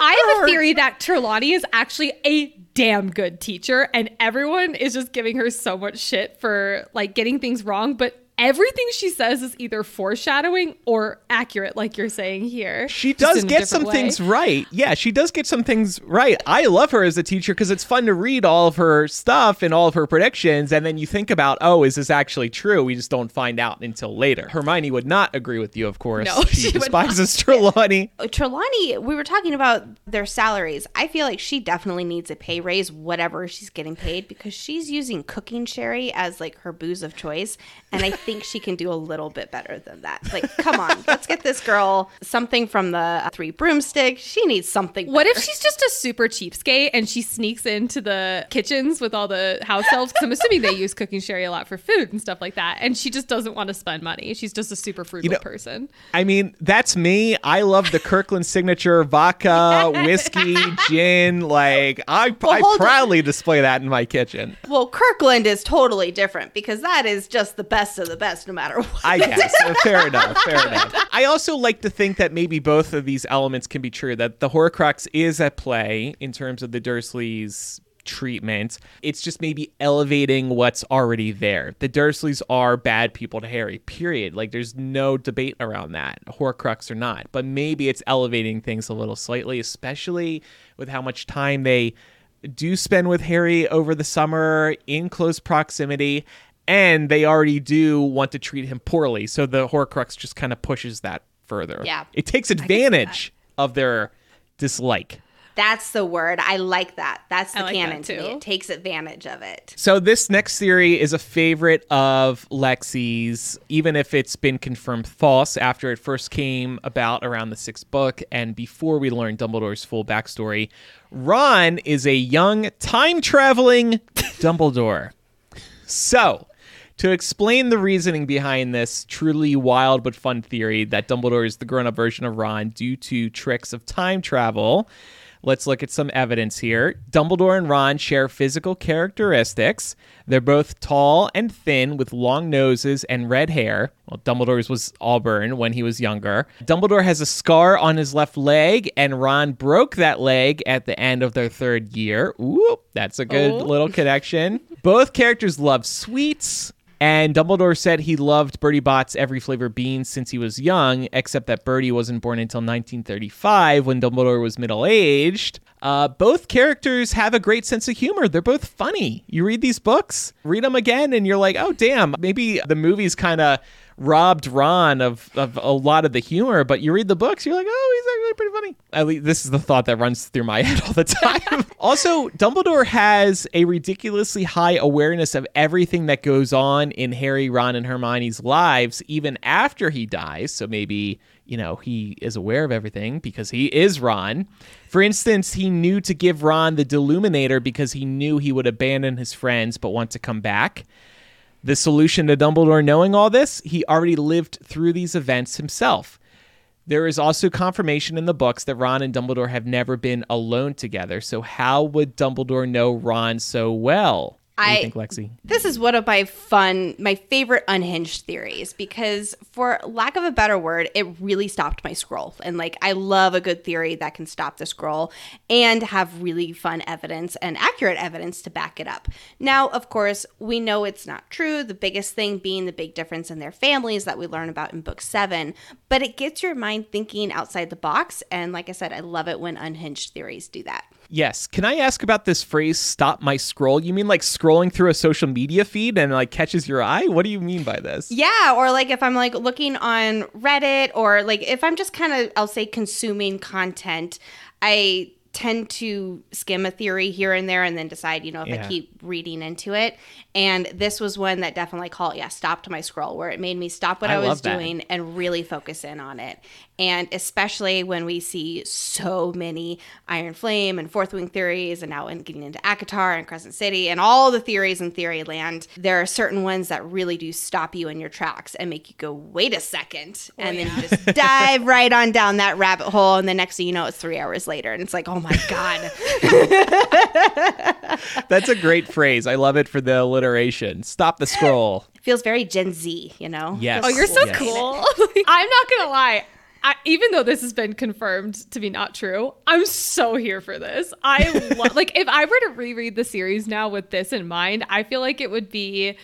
I have a theory that Trelawney is actually a damn good teacher, and everyone is just giving her so much shit for like getting things wrong, but everything she says is either foreshadowing or accurate, like you're saying here. She does get some way. things right. Yeah, she does get some things right. I love her as a teacher because it's fun to read all of her stuff and all of her predictions. And then you think about, oh, is this actually true? We just don't find out until later. Hermione would not agree with you, of course. No, <laughs> she, she would despises Trelawney. Uh, Trelawney, we were talking about their salaries. I feel like she definitely needs a pay raise, whatever she's getting paid, because she's using cooking sherry as like her booze of choice. And I think she can do a little bit better than that. Like, come on, <laughs> let's get this girl something from the Three Broomsticks. She needs something. What if she's just a super cheapskate and she sneaks into the kitchens with all the house elves? Because I'm assuming they use cooking sherry a lot for food and stuff like that. And she just doesn't want to spend money. She's just a super frugal know- person. I mean, that's me. I love the Kirkland signature vodka, <laughs> whiskey, gin. Like, I, I hold on. proudly display that in my kitchen. Well, Kirkland is totally different because that is just the best of the best, no matter what. I <laughs> guess. Uh, fair enough. Fair enough. I also like to think that maybe both of these elements can be true. That the Horcrux is at play in terms of the Dursleys' treatment. It's just maybe elevating what's already there. The Dursleys are bad people to Harry. Period. Like there's no debate around that. Horcrux or not. But maybe it's elevating things a little slightly, especially with how much time they do spend with Harry over the summer in close proximity, and they already do want to treat him poorly. So the Horcrux just kind of pushes that further. Yeah. It takes advantage of their dislike. That's the word. I like that. That's the like canon that to me. too. It takes advantage of it. So this next theory is a favorite of Lexi's, even if it's been confirmed false after it first came about around the sixth book and before we learned Dumbledore's full backstory. Ron is a young time traveling <laughs> Dumbledore. So, to explain the reasoning behind this truly wild but fun theory that Dumbledore is the grown up version of Ron due to tricks of time travel, Let's look at some evidence here. Dumbledore and Ron share physical characteristics. They're both tall and thin with long noses and red hair. Well, Dumbledore's was auburn when he was younger. Dumbledore has a scar on his left leg, and Ron broke that leg at the end of their third year. Ooh, that's a good oh. little connection. Both characters love sweets. And Dumbledore said he loved Bertie Bott's every flavor beans since he was young, except that Bertie wasn't born until 1935 when Dumbledore was middle aged. Uh, both characters have a great sense of humor. They're both funny. You read these books, read them again, and you're like, oh, damn, maybe the movies kind of robbed Ron of, of a lot of the humor, but you read the books, you're like, oh, he's actually pretty funny. At least this is the thought that runs through my <laughs> head all the time. <laughs> also, Dumbledore has a ridiculously high awareness of everything that goes on in Harry, Ron, and Hermione's lives, even after he dies. So maybe, you know, he is aware of everything because he is Ron. For instance, he knew to give Ron the Deluminator because he knew he would abandon his friends but want to come back. The solution to Dumbledore knowing all this, he already lived through these events himself. There is also confirmation in the books that Ron and Dumbledore have never been alone together. So how would Dumbledore know Ron so well? What do you I- think, Lexi? This is one of my fun, my favorite unhinged theories because, for lack of a better word, it really stopped my scroll. And like, I love a good theory that can stop the scroll and have really fun evidence and accurate evidence to back it up. Now, of course, we know it's not true. The biggest thing being the big difference in their families that we learn about in book seven, but it gets your mind thinking outside the box. And like I said, I love it when unhinged theories do that. Yes. Can I ask about this phrase, stop my scroll? You mean like scrolling through a social media feed and like catches your eye? What do you mean by this? Yeah, or like if I'm like looking on Reddit or like if I'm just kind of I'll say consuming content, I tend to skim a theory here and there and then decide, you know, if Yeah. I keep reading into it. And this was one that definitely called, yeah, stopped my scroll where it made me stop what I I, was that. doing and really focus in on it. And especially when we see so many Iron Flame and Fourth Wing theories and now in getting into ACOTAR and Crescent City and all the theories in theory land, there are certain ones that really do stop you in your tracks and make you go, wait a second. Oh, and then you just <laughs> dive right on down that rabbit hole. And the next thing you know, it's three hours later. And it's like, oh my God. <laughs> That's a great phrase. I love it for the alliteration. Stop the scroll. feels very Gen Z, you know? Yes. Oh, you're so Yes. cool. <laughs> I'm not gonna lie. I, even though this has been confirmed to be not true, I'm so here for this. I love <laughs> like if I were to reread the series now with this in mind, I feel like it would be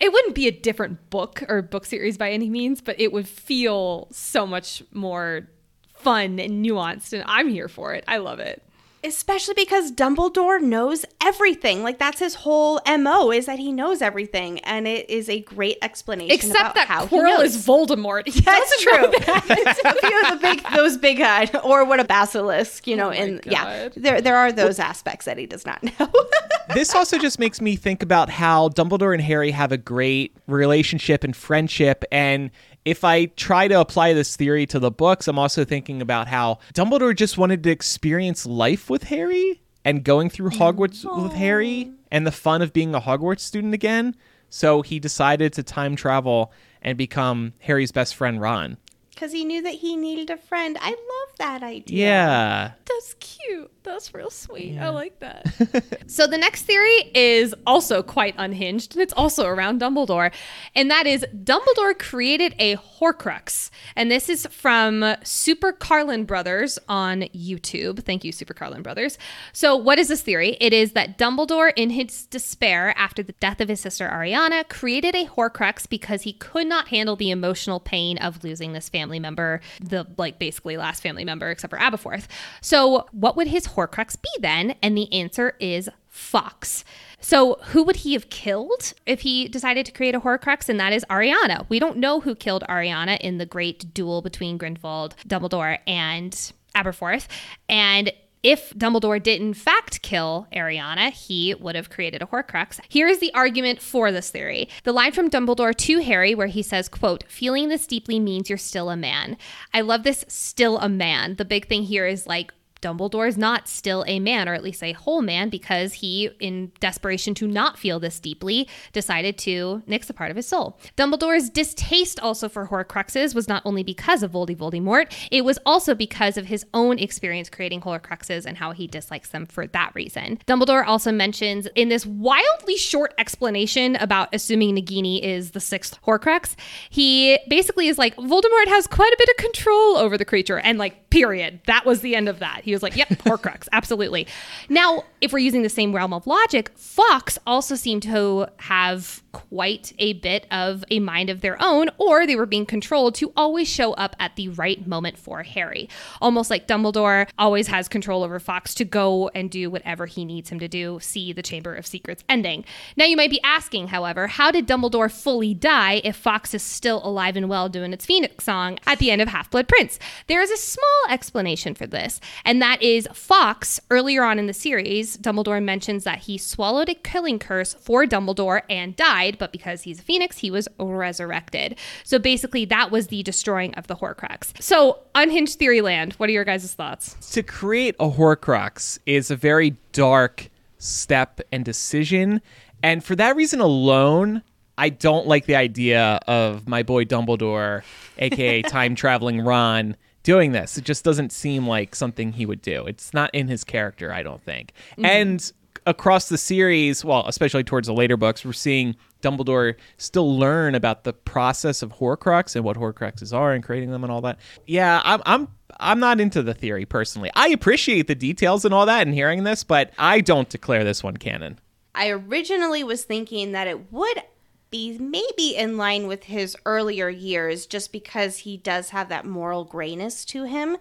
it wouldn't be a different book or book series by any means, but it would feel so much more fun and nuanced and I'm here for it. I love it. Especially because Dumbledore knows everything. Like that's his whole mo is that he knows everything, and it is a great explanation. Except about that how he Quirrell knows. is Voldemort. He That's true. <laughs> that. a few of the big, those big, uh, or what a basilisk, you know. Oh my and yeah, there there are those aspects that he does not know. <laughs> this also just makes me think about how Dumbledore and Harry have a great relationship and friendship. And if I try to apply this theory to the books, I'm also thinking about how Dumbledore just wanted to experience life with Harry and going through Hogwarts with Harry and the fun of being a Hogwarts student again. So he decided to time travel and become Harry's best friend, Ron. Because he knew that he needed a friend. I love that idea. Yeah. That's cute. That's real sweet. I like that. <laughs> so the next theory is also quite unhinged, and it's also around Dumbledore, and that is Dumbledore created a Horcrux, and this is from Super Carlin Brothers on YouTube. Thank you, Super Carlin Brothers. So what is this theory? It is that Dumbledore, in his despair after the death of his sister Ariana, created a Horcrux because he could not handle the emotional pain of losing this family member, the like basically last family member except for Aberforth. So, what would his Horcrux be then? And the answer is Fawkes. So, who would he have killed if he decided to create a Horcrux? And that is Ariana. We don't know who killed Ariana in the great duel between Grindelwald, Dumbledore, and Aberforth. And if Dumbledore did in fact kill Ariana, he would have created a Horcrux. Here is the argument for this theory. The line from Dumbledore to Harry where he says, quote, feeling this deeply means you're still a man. I love this still a man. The big thing here is like Dumbledore is not still a man, or at least a whole man, because he, in desperation to not feel this deeply, decided to nix a part of his soul. Dumbledore's distaste also for Horcruxes was not only because of Voldy Voldemort, it was also because of his own experience creating Horcruxes and how he dislikes them for that reason. Dumbledore also mentions in this wildly short explanation about assuming Nagini is the sixth Horcrux, he basically is like, Voldemort has quite a bit of control over the creature, and like, period. That was the end of that. He was like, yep, Horcrux, absolutely. Now, if we're using the same realm of logic, Fawkes also seemed to have quite a bit of a mind of their own, or they were being controlled to always show up at the right moment for Harry. Almost like Dumbledore always has control over Fawkes to go and do whatever he needs him to do, see the Chamber of Secrets ending. Now, you might be asking, however, how did Dumbledore fully die if Fawkes is still alive and well doing its Phoenix song at the end of Half Blood Prince? There is a small explanation for this, and that is Fawkes, earlier on in the series, Dumbledore mentions that he swallowed a killing curse for Dumbledore and died died, but because he's a phoenix, he was resurrected. So basically, that was the destroying of the Horcrux. So, unhinged theory land, what are your guys' thoughts? To create a Horcrux is a very dark step and decision. And for that reason alone, I don't like the idea of my boy Dumbledore, aka <laughs> time traveling Ron, doing this. It just doesn't seem like something he would do. It's not in his character, I don't think. Mm-hmm. And across the series, well, especially towards the later books, we're seeing Dumbledore still learn about the process of Horcrux and what Horcruxes are and creating them and all that. Yeah, I'm I'm I'm not into the theory personally. I appreciate the details and all that and hearing this, but I don't declare this one canon. I originally was thinking that it would be maybe in line with his earlier years just because he does have that moral grayness to him.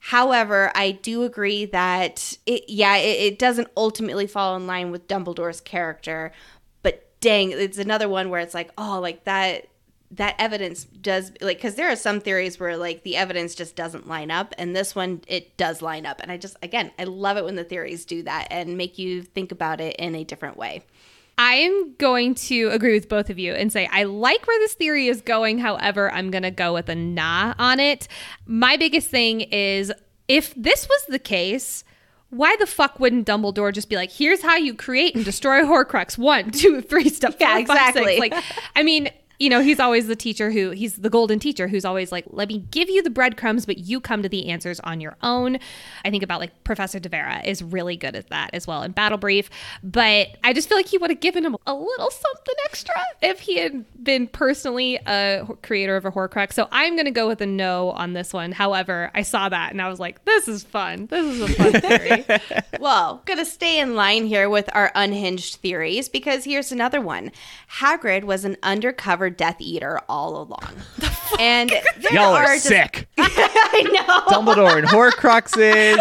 However, I do agree that it, yeah, it, it doesn't ultimately fall in line with Dumbledore's character, dang, it's another one where it's like, oh, like that that evidence does like because there are some theories where like the evidence just doesn't line up and this one it does line up and i just again i love it when the theories do that and make you think about it in a different way. I'm going to agree with both of you and say i like where this theory is going however i'm going to go with a nah on it. My biggest thing is if this was the case why the fuck wouldn't Dumbledore just be like, here's how you create and destroy <laughs> Horcrux? One, two, three, step yeah, exactly. Like, I mean, you know, he's always the teacher who he's the golden teacher who's always like, let me give you the breadcrumbs, but you come to the answers on your own. I think about like Professor Devera is really good at that as well in Battle Brief. But I just feel like he would have given him a little something extra if he had been personally a creator of a Horcrux. So I'm going to go with a no on this one. However, I saw that and I was like, this is fun. This is a fun <laughs> theory. well, going to stay in line here with our unhinged theories because here's another one Hagrid was an undercover Death Eater all along. <laughs> and <laughs> y'all are just, sick. <laughs> I know. Dumbledore and Horcruxes.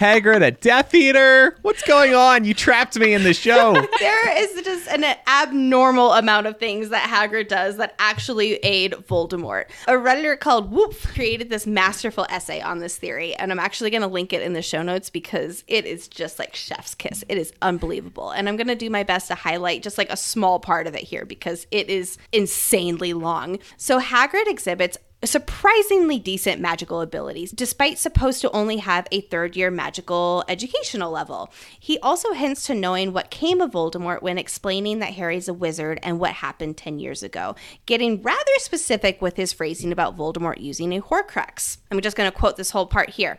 Hagrid, a Death Eater. What's going on? You trapped me in the show. there is just an abnormal amount of things that Hagrid does that actually aid Voldemort. A redditor called Whoop created this masterful essay on this theory, and I'm actually going to link it in the show notes because it is just like chef's kiss. It is unbelievable, and I'm going to do my best to highlight just like a small part of it here because it is insanely long. So Hagrid exhibits surprisingly decent magical abilities, despite supposed to only have a third year magical educational level. He also hints to knowing what came of Voldemort when explaining that Harry's a wizard and what happened 10 years ago, getting rather specific with his phrasing about Voldemort using a Horcrux. I'm just going to quote this whole part here.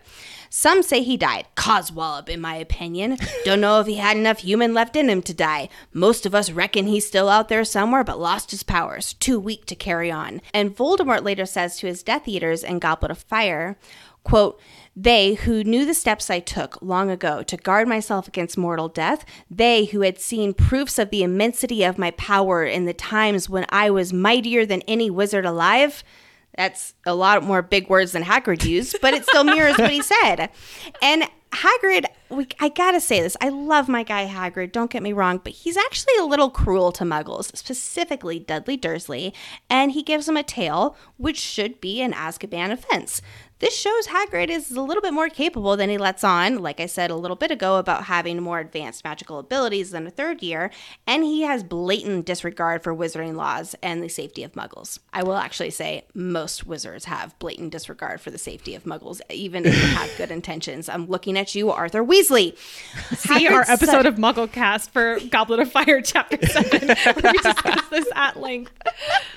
Some say he died. Codswallop, in my opinion. Don't know if he had enough human left in him to die. Most of us reckon he's still out there somewhere, but lost his powers. Too weak to carry on. And Voldemort later says to his Death Eaters in Goblet of Fire, quote, they who knew the steps I took long ago to guard myself against mortal death, they who had seen proofs of the immensity of my power in the times when I was mightier than any wizard alive, that's a lot more big words than Hagrid used, but it still mirrors what he <laughs> said. And Hagrid, we, I gotta say this. I love my guy Hagrid, don't get me wrong, but he's actually a little cruel to muggles, specifically Dudley Dursley, and he gives him a tail, which should be an Azkaban offense. This shows Hagrid is a little bit more capable than he lets on, like I said a little bit ago about having more advanced magical abilities than a third year, and he has blatant disregard for wizarding laws and the safety of muggles. I will actually say most wizards have blatant disregard for the safety of muggles, even if they have <laughs> good intentions. I'm looking at you, Arthur Weasley. See our episode of Mugglecast for Goblet of Fire, <laughs> Chapter 7, where we discuss this at length.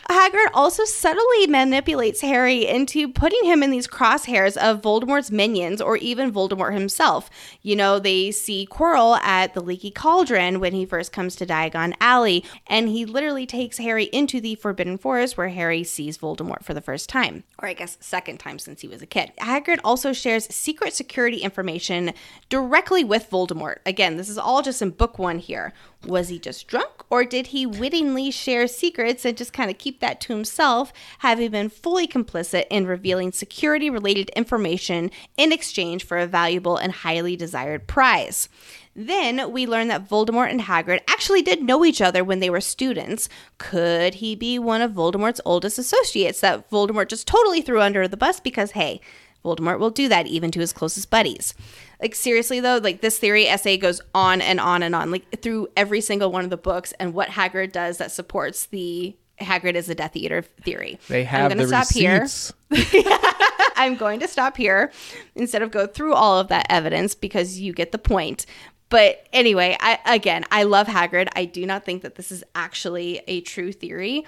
Hagrid also subtly manipulates Harry into putting him in these crosshairs of Voldemort's minions or even Voldemort himself. You know, they see Quirrell at the Leaky Cauldron when he first comes to Diagon Alley, and he literally takes Harry into the Forbidden Forest where Harry sees Voldemort for the first time, or I guess second time since he was a kid. Hagrid also shares secret security information directly with Voldemort. Again, this is all just in book one here. Was he just drunk, or did he wittingly share secrets and just kind of keep that to himself, having been fully complicit in revealing security related information in exchange for a valuable and highly desired prize? Then we learn that Voldemort and Hagrid actually did know each other when they were students. Could he be one of Voldemort's oldest associates that Voldemort just totally threw under the bus because, hey, Voldemort will do that even to his closest buddies. Like seriously though, like this theory essay goes on and on and on, like through every single one of the books and what Hagrid does that supports the Hagrid is a Death Eater theory. They have I'm the gonna stop here. receipts. <laughs> I'm going to stop here instead of go through all of that evidence because you get the point. But anyway, I again, I love Hagrid. I do not think that this is actually a true theory,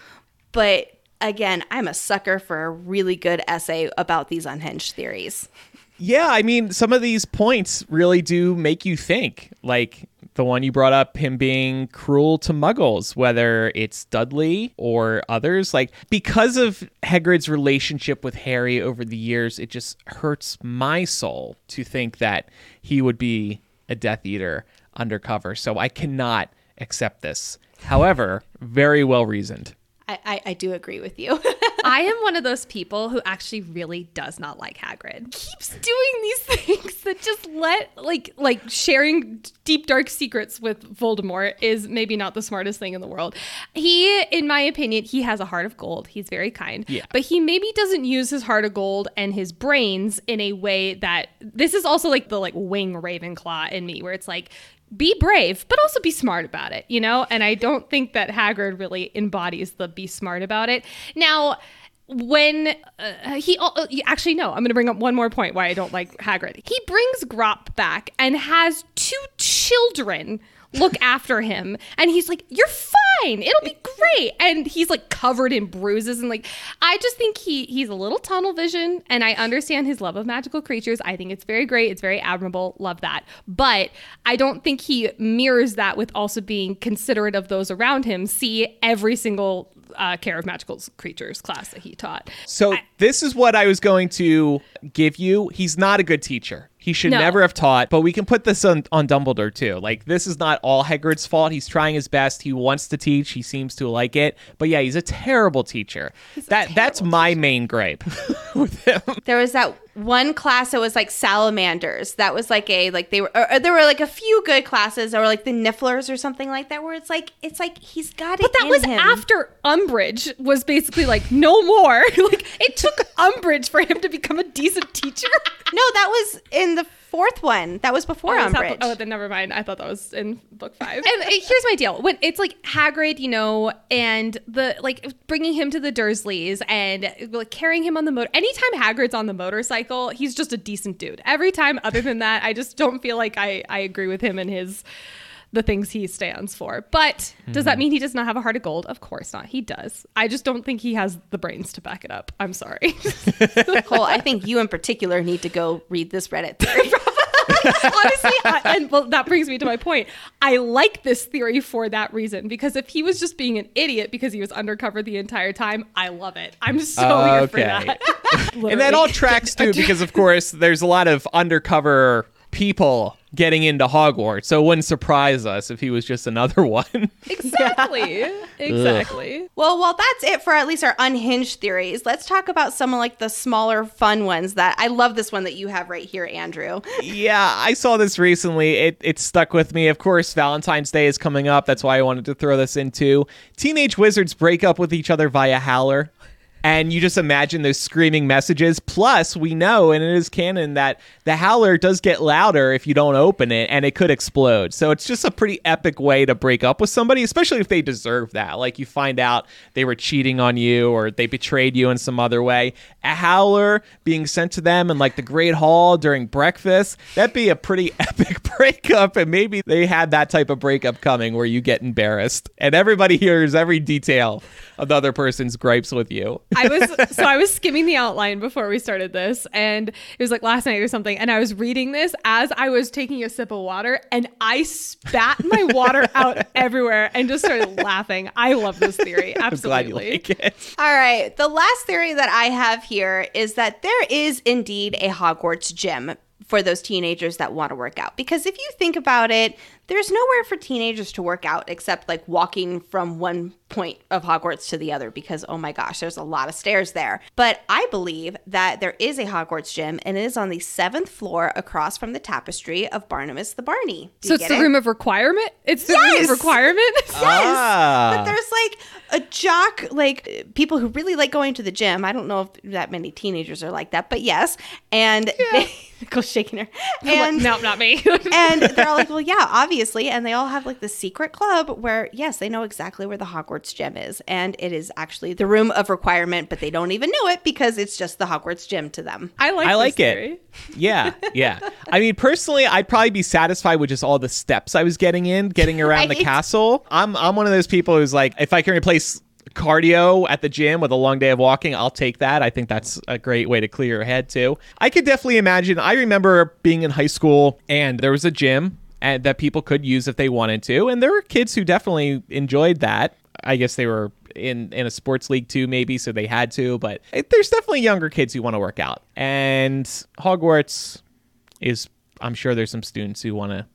but again, I'm a sucker for a really good essay about these unhinged theories. Yeah, I mean, some of these points really do make you think. Like the one you brought up, him being cruel to muggles, whether it's Dudley or others. Like, because of Hagrid's relationship with Harry over the years, it just hurts my soul to think that he would be a Death Eater undercover. So I cannot accept this. However, very well reasoned. I, I, I do agree with you. <laughs> I am one of those people who actually really does not like Hagrid. Keeps doing these <laughs> things that just let like like sharing deep dark secrets with Voldemort is maybe not the smartest thing in the world. He in my opinion, he has a heart of gold. He's very kind. Yeah. But he maybe doesn't use his heart of gold and his brains in a way that this is also like the like wing Ravenclaw in me where it's like be brave, but also be smart about it, you know? And I don't think that Hagrid really embodies the be smart about it. Now, when uh, he uh, actually no, I'm going to bring up one more point why I don't like Hagrid. He brings Grawp back and has two children look after him. And he's like you're fine. It'll be great. And he's like covered in bruises and like i just think he he's a little tunnel vision and i understand his love of magical creatures. I think it's very great. It's very admirable. Love that. But i don't think he mirrors that with also being considerate of those around him. See every single uh, care of magical creatures class that he taught. So this is what I was going to give you. He's not a good teacher. He should No. never have taught, but we can put this on, on Dumbledore too. Like this is not all Hagrid's fault. He's trying his best. He wants to teach. He seems to like it. But yeah, he's a terrible teacher. that that's my main gripe <laughs> with him. there was that one class that was like salamanders. That was like a like they were or, or there were like a few good classes or like the Nifflers or something like that where it's like it's like he's got it. But that was him. after Umbridge was basically like, no more. <laughs> like, it took Umbridge for him to become a decent teacher. No, that was in the fourth one. That was before Oh, that- oh, then never mind. I thought that was in book five. <laughs> And here's my deal: when it's like Hagrid, you know, and the like bringing him to the Dursleys and like carrying him on the motor. Anytime Hagrid's on the motorcycle, he's just a decent dude. Every time, other than that, I just don't feel like I I agree with him and his. The things he stands for. But does that hmm. mean he does not have a heart of gold? Of course not. He does. I just don't think he has the brains to back it up. I'm sorry. <laughs> Cole, I think you in particular need to go read this Reddit theory. <laughs> Honestly, I, and well, that brings me to my point. I like this theory for that reason because if he was just being an idiot because he was undercover the entire time, I love it. I'm so here for that. <laughs> and that all tracks too, because of course there's a lot of undercover people getting into Hogwarts. So it wouldn't surprise us if he was just another <laughs> one. exactly, <laughs> exactly. well, well, that's it for at least our unhinged theories. Let's talk about some of like the smaller fun ones that I love this one that you have right here, Andrew. yeah, I saw this recently. It it stuck with me. Of course, Valentine's Day is coming up. That's why I wanted to throw this into. Teenage wizards break up with each other via howler. And you just imagine those screaming messages. Plus, we know, and it is canon, that the howler does get louder if you don't open it, and it could explode. So it's just a pretty epic way to break up with somebody, especially if they deserve that. Like you find out they were cheating on you or they betrayed you in some other way. A howler being sent to them in like the Great Hall during breakfast, that'd be a pretty <laughs> epic breakup. And maybe they had that type of breakup coming where you get embarrassed and everybody hears every detail of the other person's gripes with you. <laughs> I was so I was skimming the outline before we started this, and it was like last night or something. And I was reading this as I was taking a sip of water, and I spat my water <laughs> out everywhere and just started laughing. I love this theory. I'm glad you Absolutely. like it. All right. The last theory that I have here is that there is indeed a Hogwarts gym for those teenagers that want to work out. Because if you think about it, there's nowhere for teenagers to work out except like walking from one point of Hogwarts to the other because oh my gosh, there's a lot of stairs there. But I believe that there is a Hogwarts gym and it is on the seventh floor across from the tapestry of Barnabas the Barmy. Do So it's the it? room of requirement. It's the room of requirement. <laughs> Ah. But there's like a jock, like people who really like going to the gym. I don't know if that many teenagers are like that, but yes. And they, <laughs> Nicole's shaking her. <laughs> And no, not me. <laughs> and they're all like, well, yeah, obviously. And they all have like the secret club where, yes, they know exactly where the Hogwarts gym is. And it is actually the room of requirement, but they don't even know it because it's just the Hogwarts gym to them. I like. It. I this like theory. it. Yeah, yeah. I mean, personally, I'd probably be satisfied with just all the steps I was getting in, getting around the castle. I'm I'm one of those people who's like, if I can replace cardio at the gym with a long day of walking, I'll take that. I think that's a great way to clear your head too. I could definitely imagine. I remember being in high school and there was a gym and that people could use if they wanted to, and there were kids who definitely enjoyed that. I guess they were in in a sports league too, maybe, so they had to. But there's definitely younger kids who want to work out, and Hogwarts is. I'm sure there's some students who want to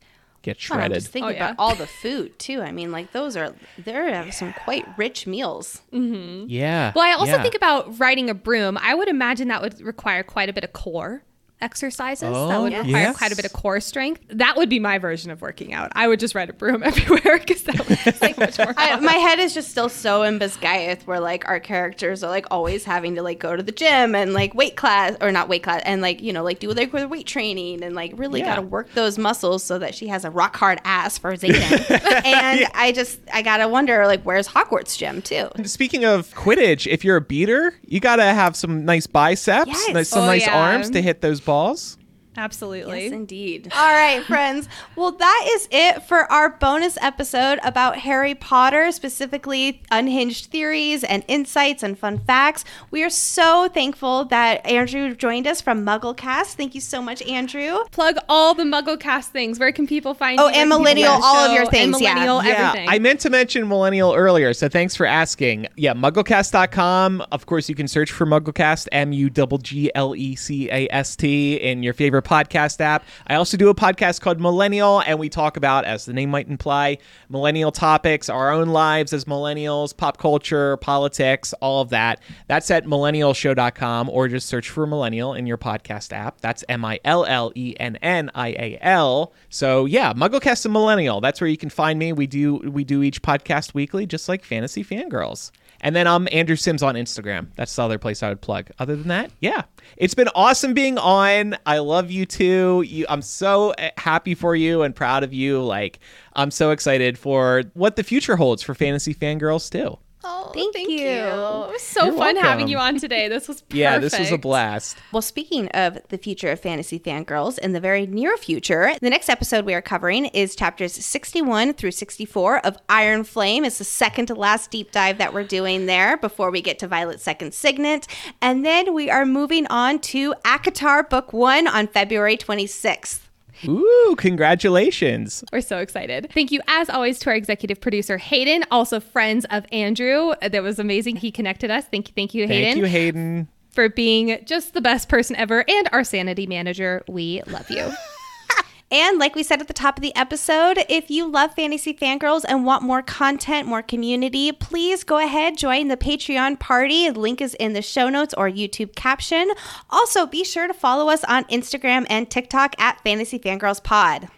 get Oh, I'm just thinking Oh, yeah. about all the food too. I mean, like those are they have some quite rich meals. Mm-hmm. yeah. Well, I also yeah. think about riding a broom. I would imagine that would require quite a bit of core exercises. that Oh, would require yes. quite a bit of core strength. That would be my version of working out. I would just ride a broom <laughs> everywhere because that would just like much more. I, my head is just still so in Basgiath where like our characters are like always having to like go to the gym and like weight class or not weight class and like you know like do like their weight training and like really Yeah. got to work those muscles so that she has a rock hard ass for Xaden. <laughs> and I just I gotta wonder like where's Hogwarts gym too. Speaking of Quidditch, if you're a beater, you got to have some nice biceps, Yes. nice- some Oh, nice yeah. arms to hit those balls. Falls. Absolutely. Yes, indeed. All right, <laughs> friends. Well, that is it for our bonus episode about Harry Potter, specifically unhinged theories and insights and fun facts. We are so thankful that Andrew joined us from MuggleCast. Thank you so much, Andrew. Plug all the MuggleCast things. Where can people find Oh, you? Where and Millennial, find the all of your things, And yeah. Millennial, everything. I meant to mention Millennial earlier, so thanks for asking. Yeah, mugglecast.com. Of course, you can search for Mugglecast, M U G G L E C A S T, in your favorite podcast app. I also do a podcast called Millennial, and we talk about, as the name might imply, millennial topics, our own lives as millennials, pop culture, politics, all of that. That's at millennialshow.com, or just search for Millennial in your podcast app. That's M I L L E N N I A L. So yeah, Mugglecast and Millennial. That's where you can find me. We do we do each podcast weekly, just like Fantasy Fangirls. And then I'm Andrew Sims on Instagram. That's the other place I would plug. Other than that, yeah, it's been awesome being on. I love you too. You, I'm so eh, happy for you and proud of you. Like I'm so excited for what the future holds for Fantasy Fangirls too. Oh, Thank you. It was so You're fun welcome. having you on today. This was perfect. <laughs> Yeah, this was a blast. Well, speaking of the future of fantasy fangirls, in the very near future, the next episode we are covering is chapters 61 through 64 of Iron Flame. It's the second to last deep dive that we're doing there before we get to Violet's second signet. And then we are moving on to ACOTAR Book 1 on February 26th. Ooh, congratulations. We're so excited. Thank you, as always, to our executive producer, Hayden, also friends of Andrew. That was amazing. He connected us. Thank you, thank you, Hayden, Thank you, Hayden. for being just the best person ever and our sanity manager. We love you. And like we said at the top of the episode, if you love Fantasy Fangirls and want more content, more community, please go ahead, join the Patreon party. Link is in the show notes or YouTube caption. Also, be sure to follow us on Instagram and TikTok at Fantasy Fangirls Pod.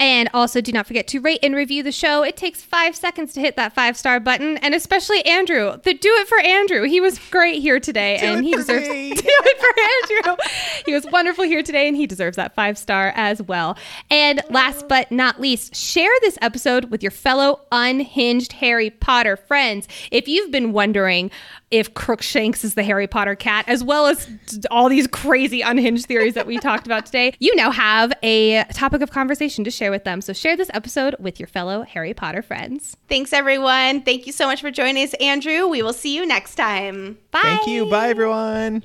And also, do not forget to rate and review the show. It takes five seconds to hit that five star button, and especially Andrew. The, do it for Andrew. He was great here today, and he deserves me. <laughs> do it for Andrew. He was wonderful here today, and he deserves that five star as well. And last but not least, share this episode with your fellow unhinged Harry Potter friends. If you've been wondering if Crookshanks is the Harry Potter cat, as well as all these crazy unhinged theories that we talked about today, you now have a topic of conversation to share with them. So share this episode with your fellow Harry Potter friends. Thanks, everyone. Thank you so much for joining us, Andrew. We will see you next time. Bye. Thank you. Bye, everyone.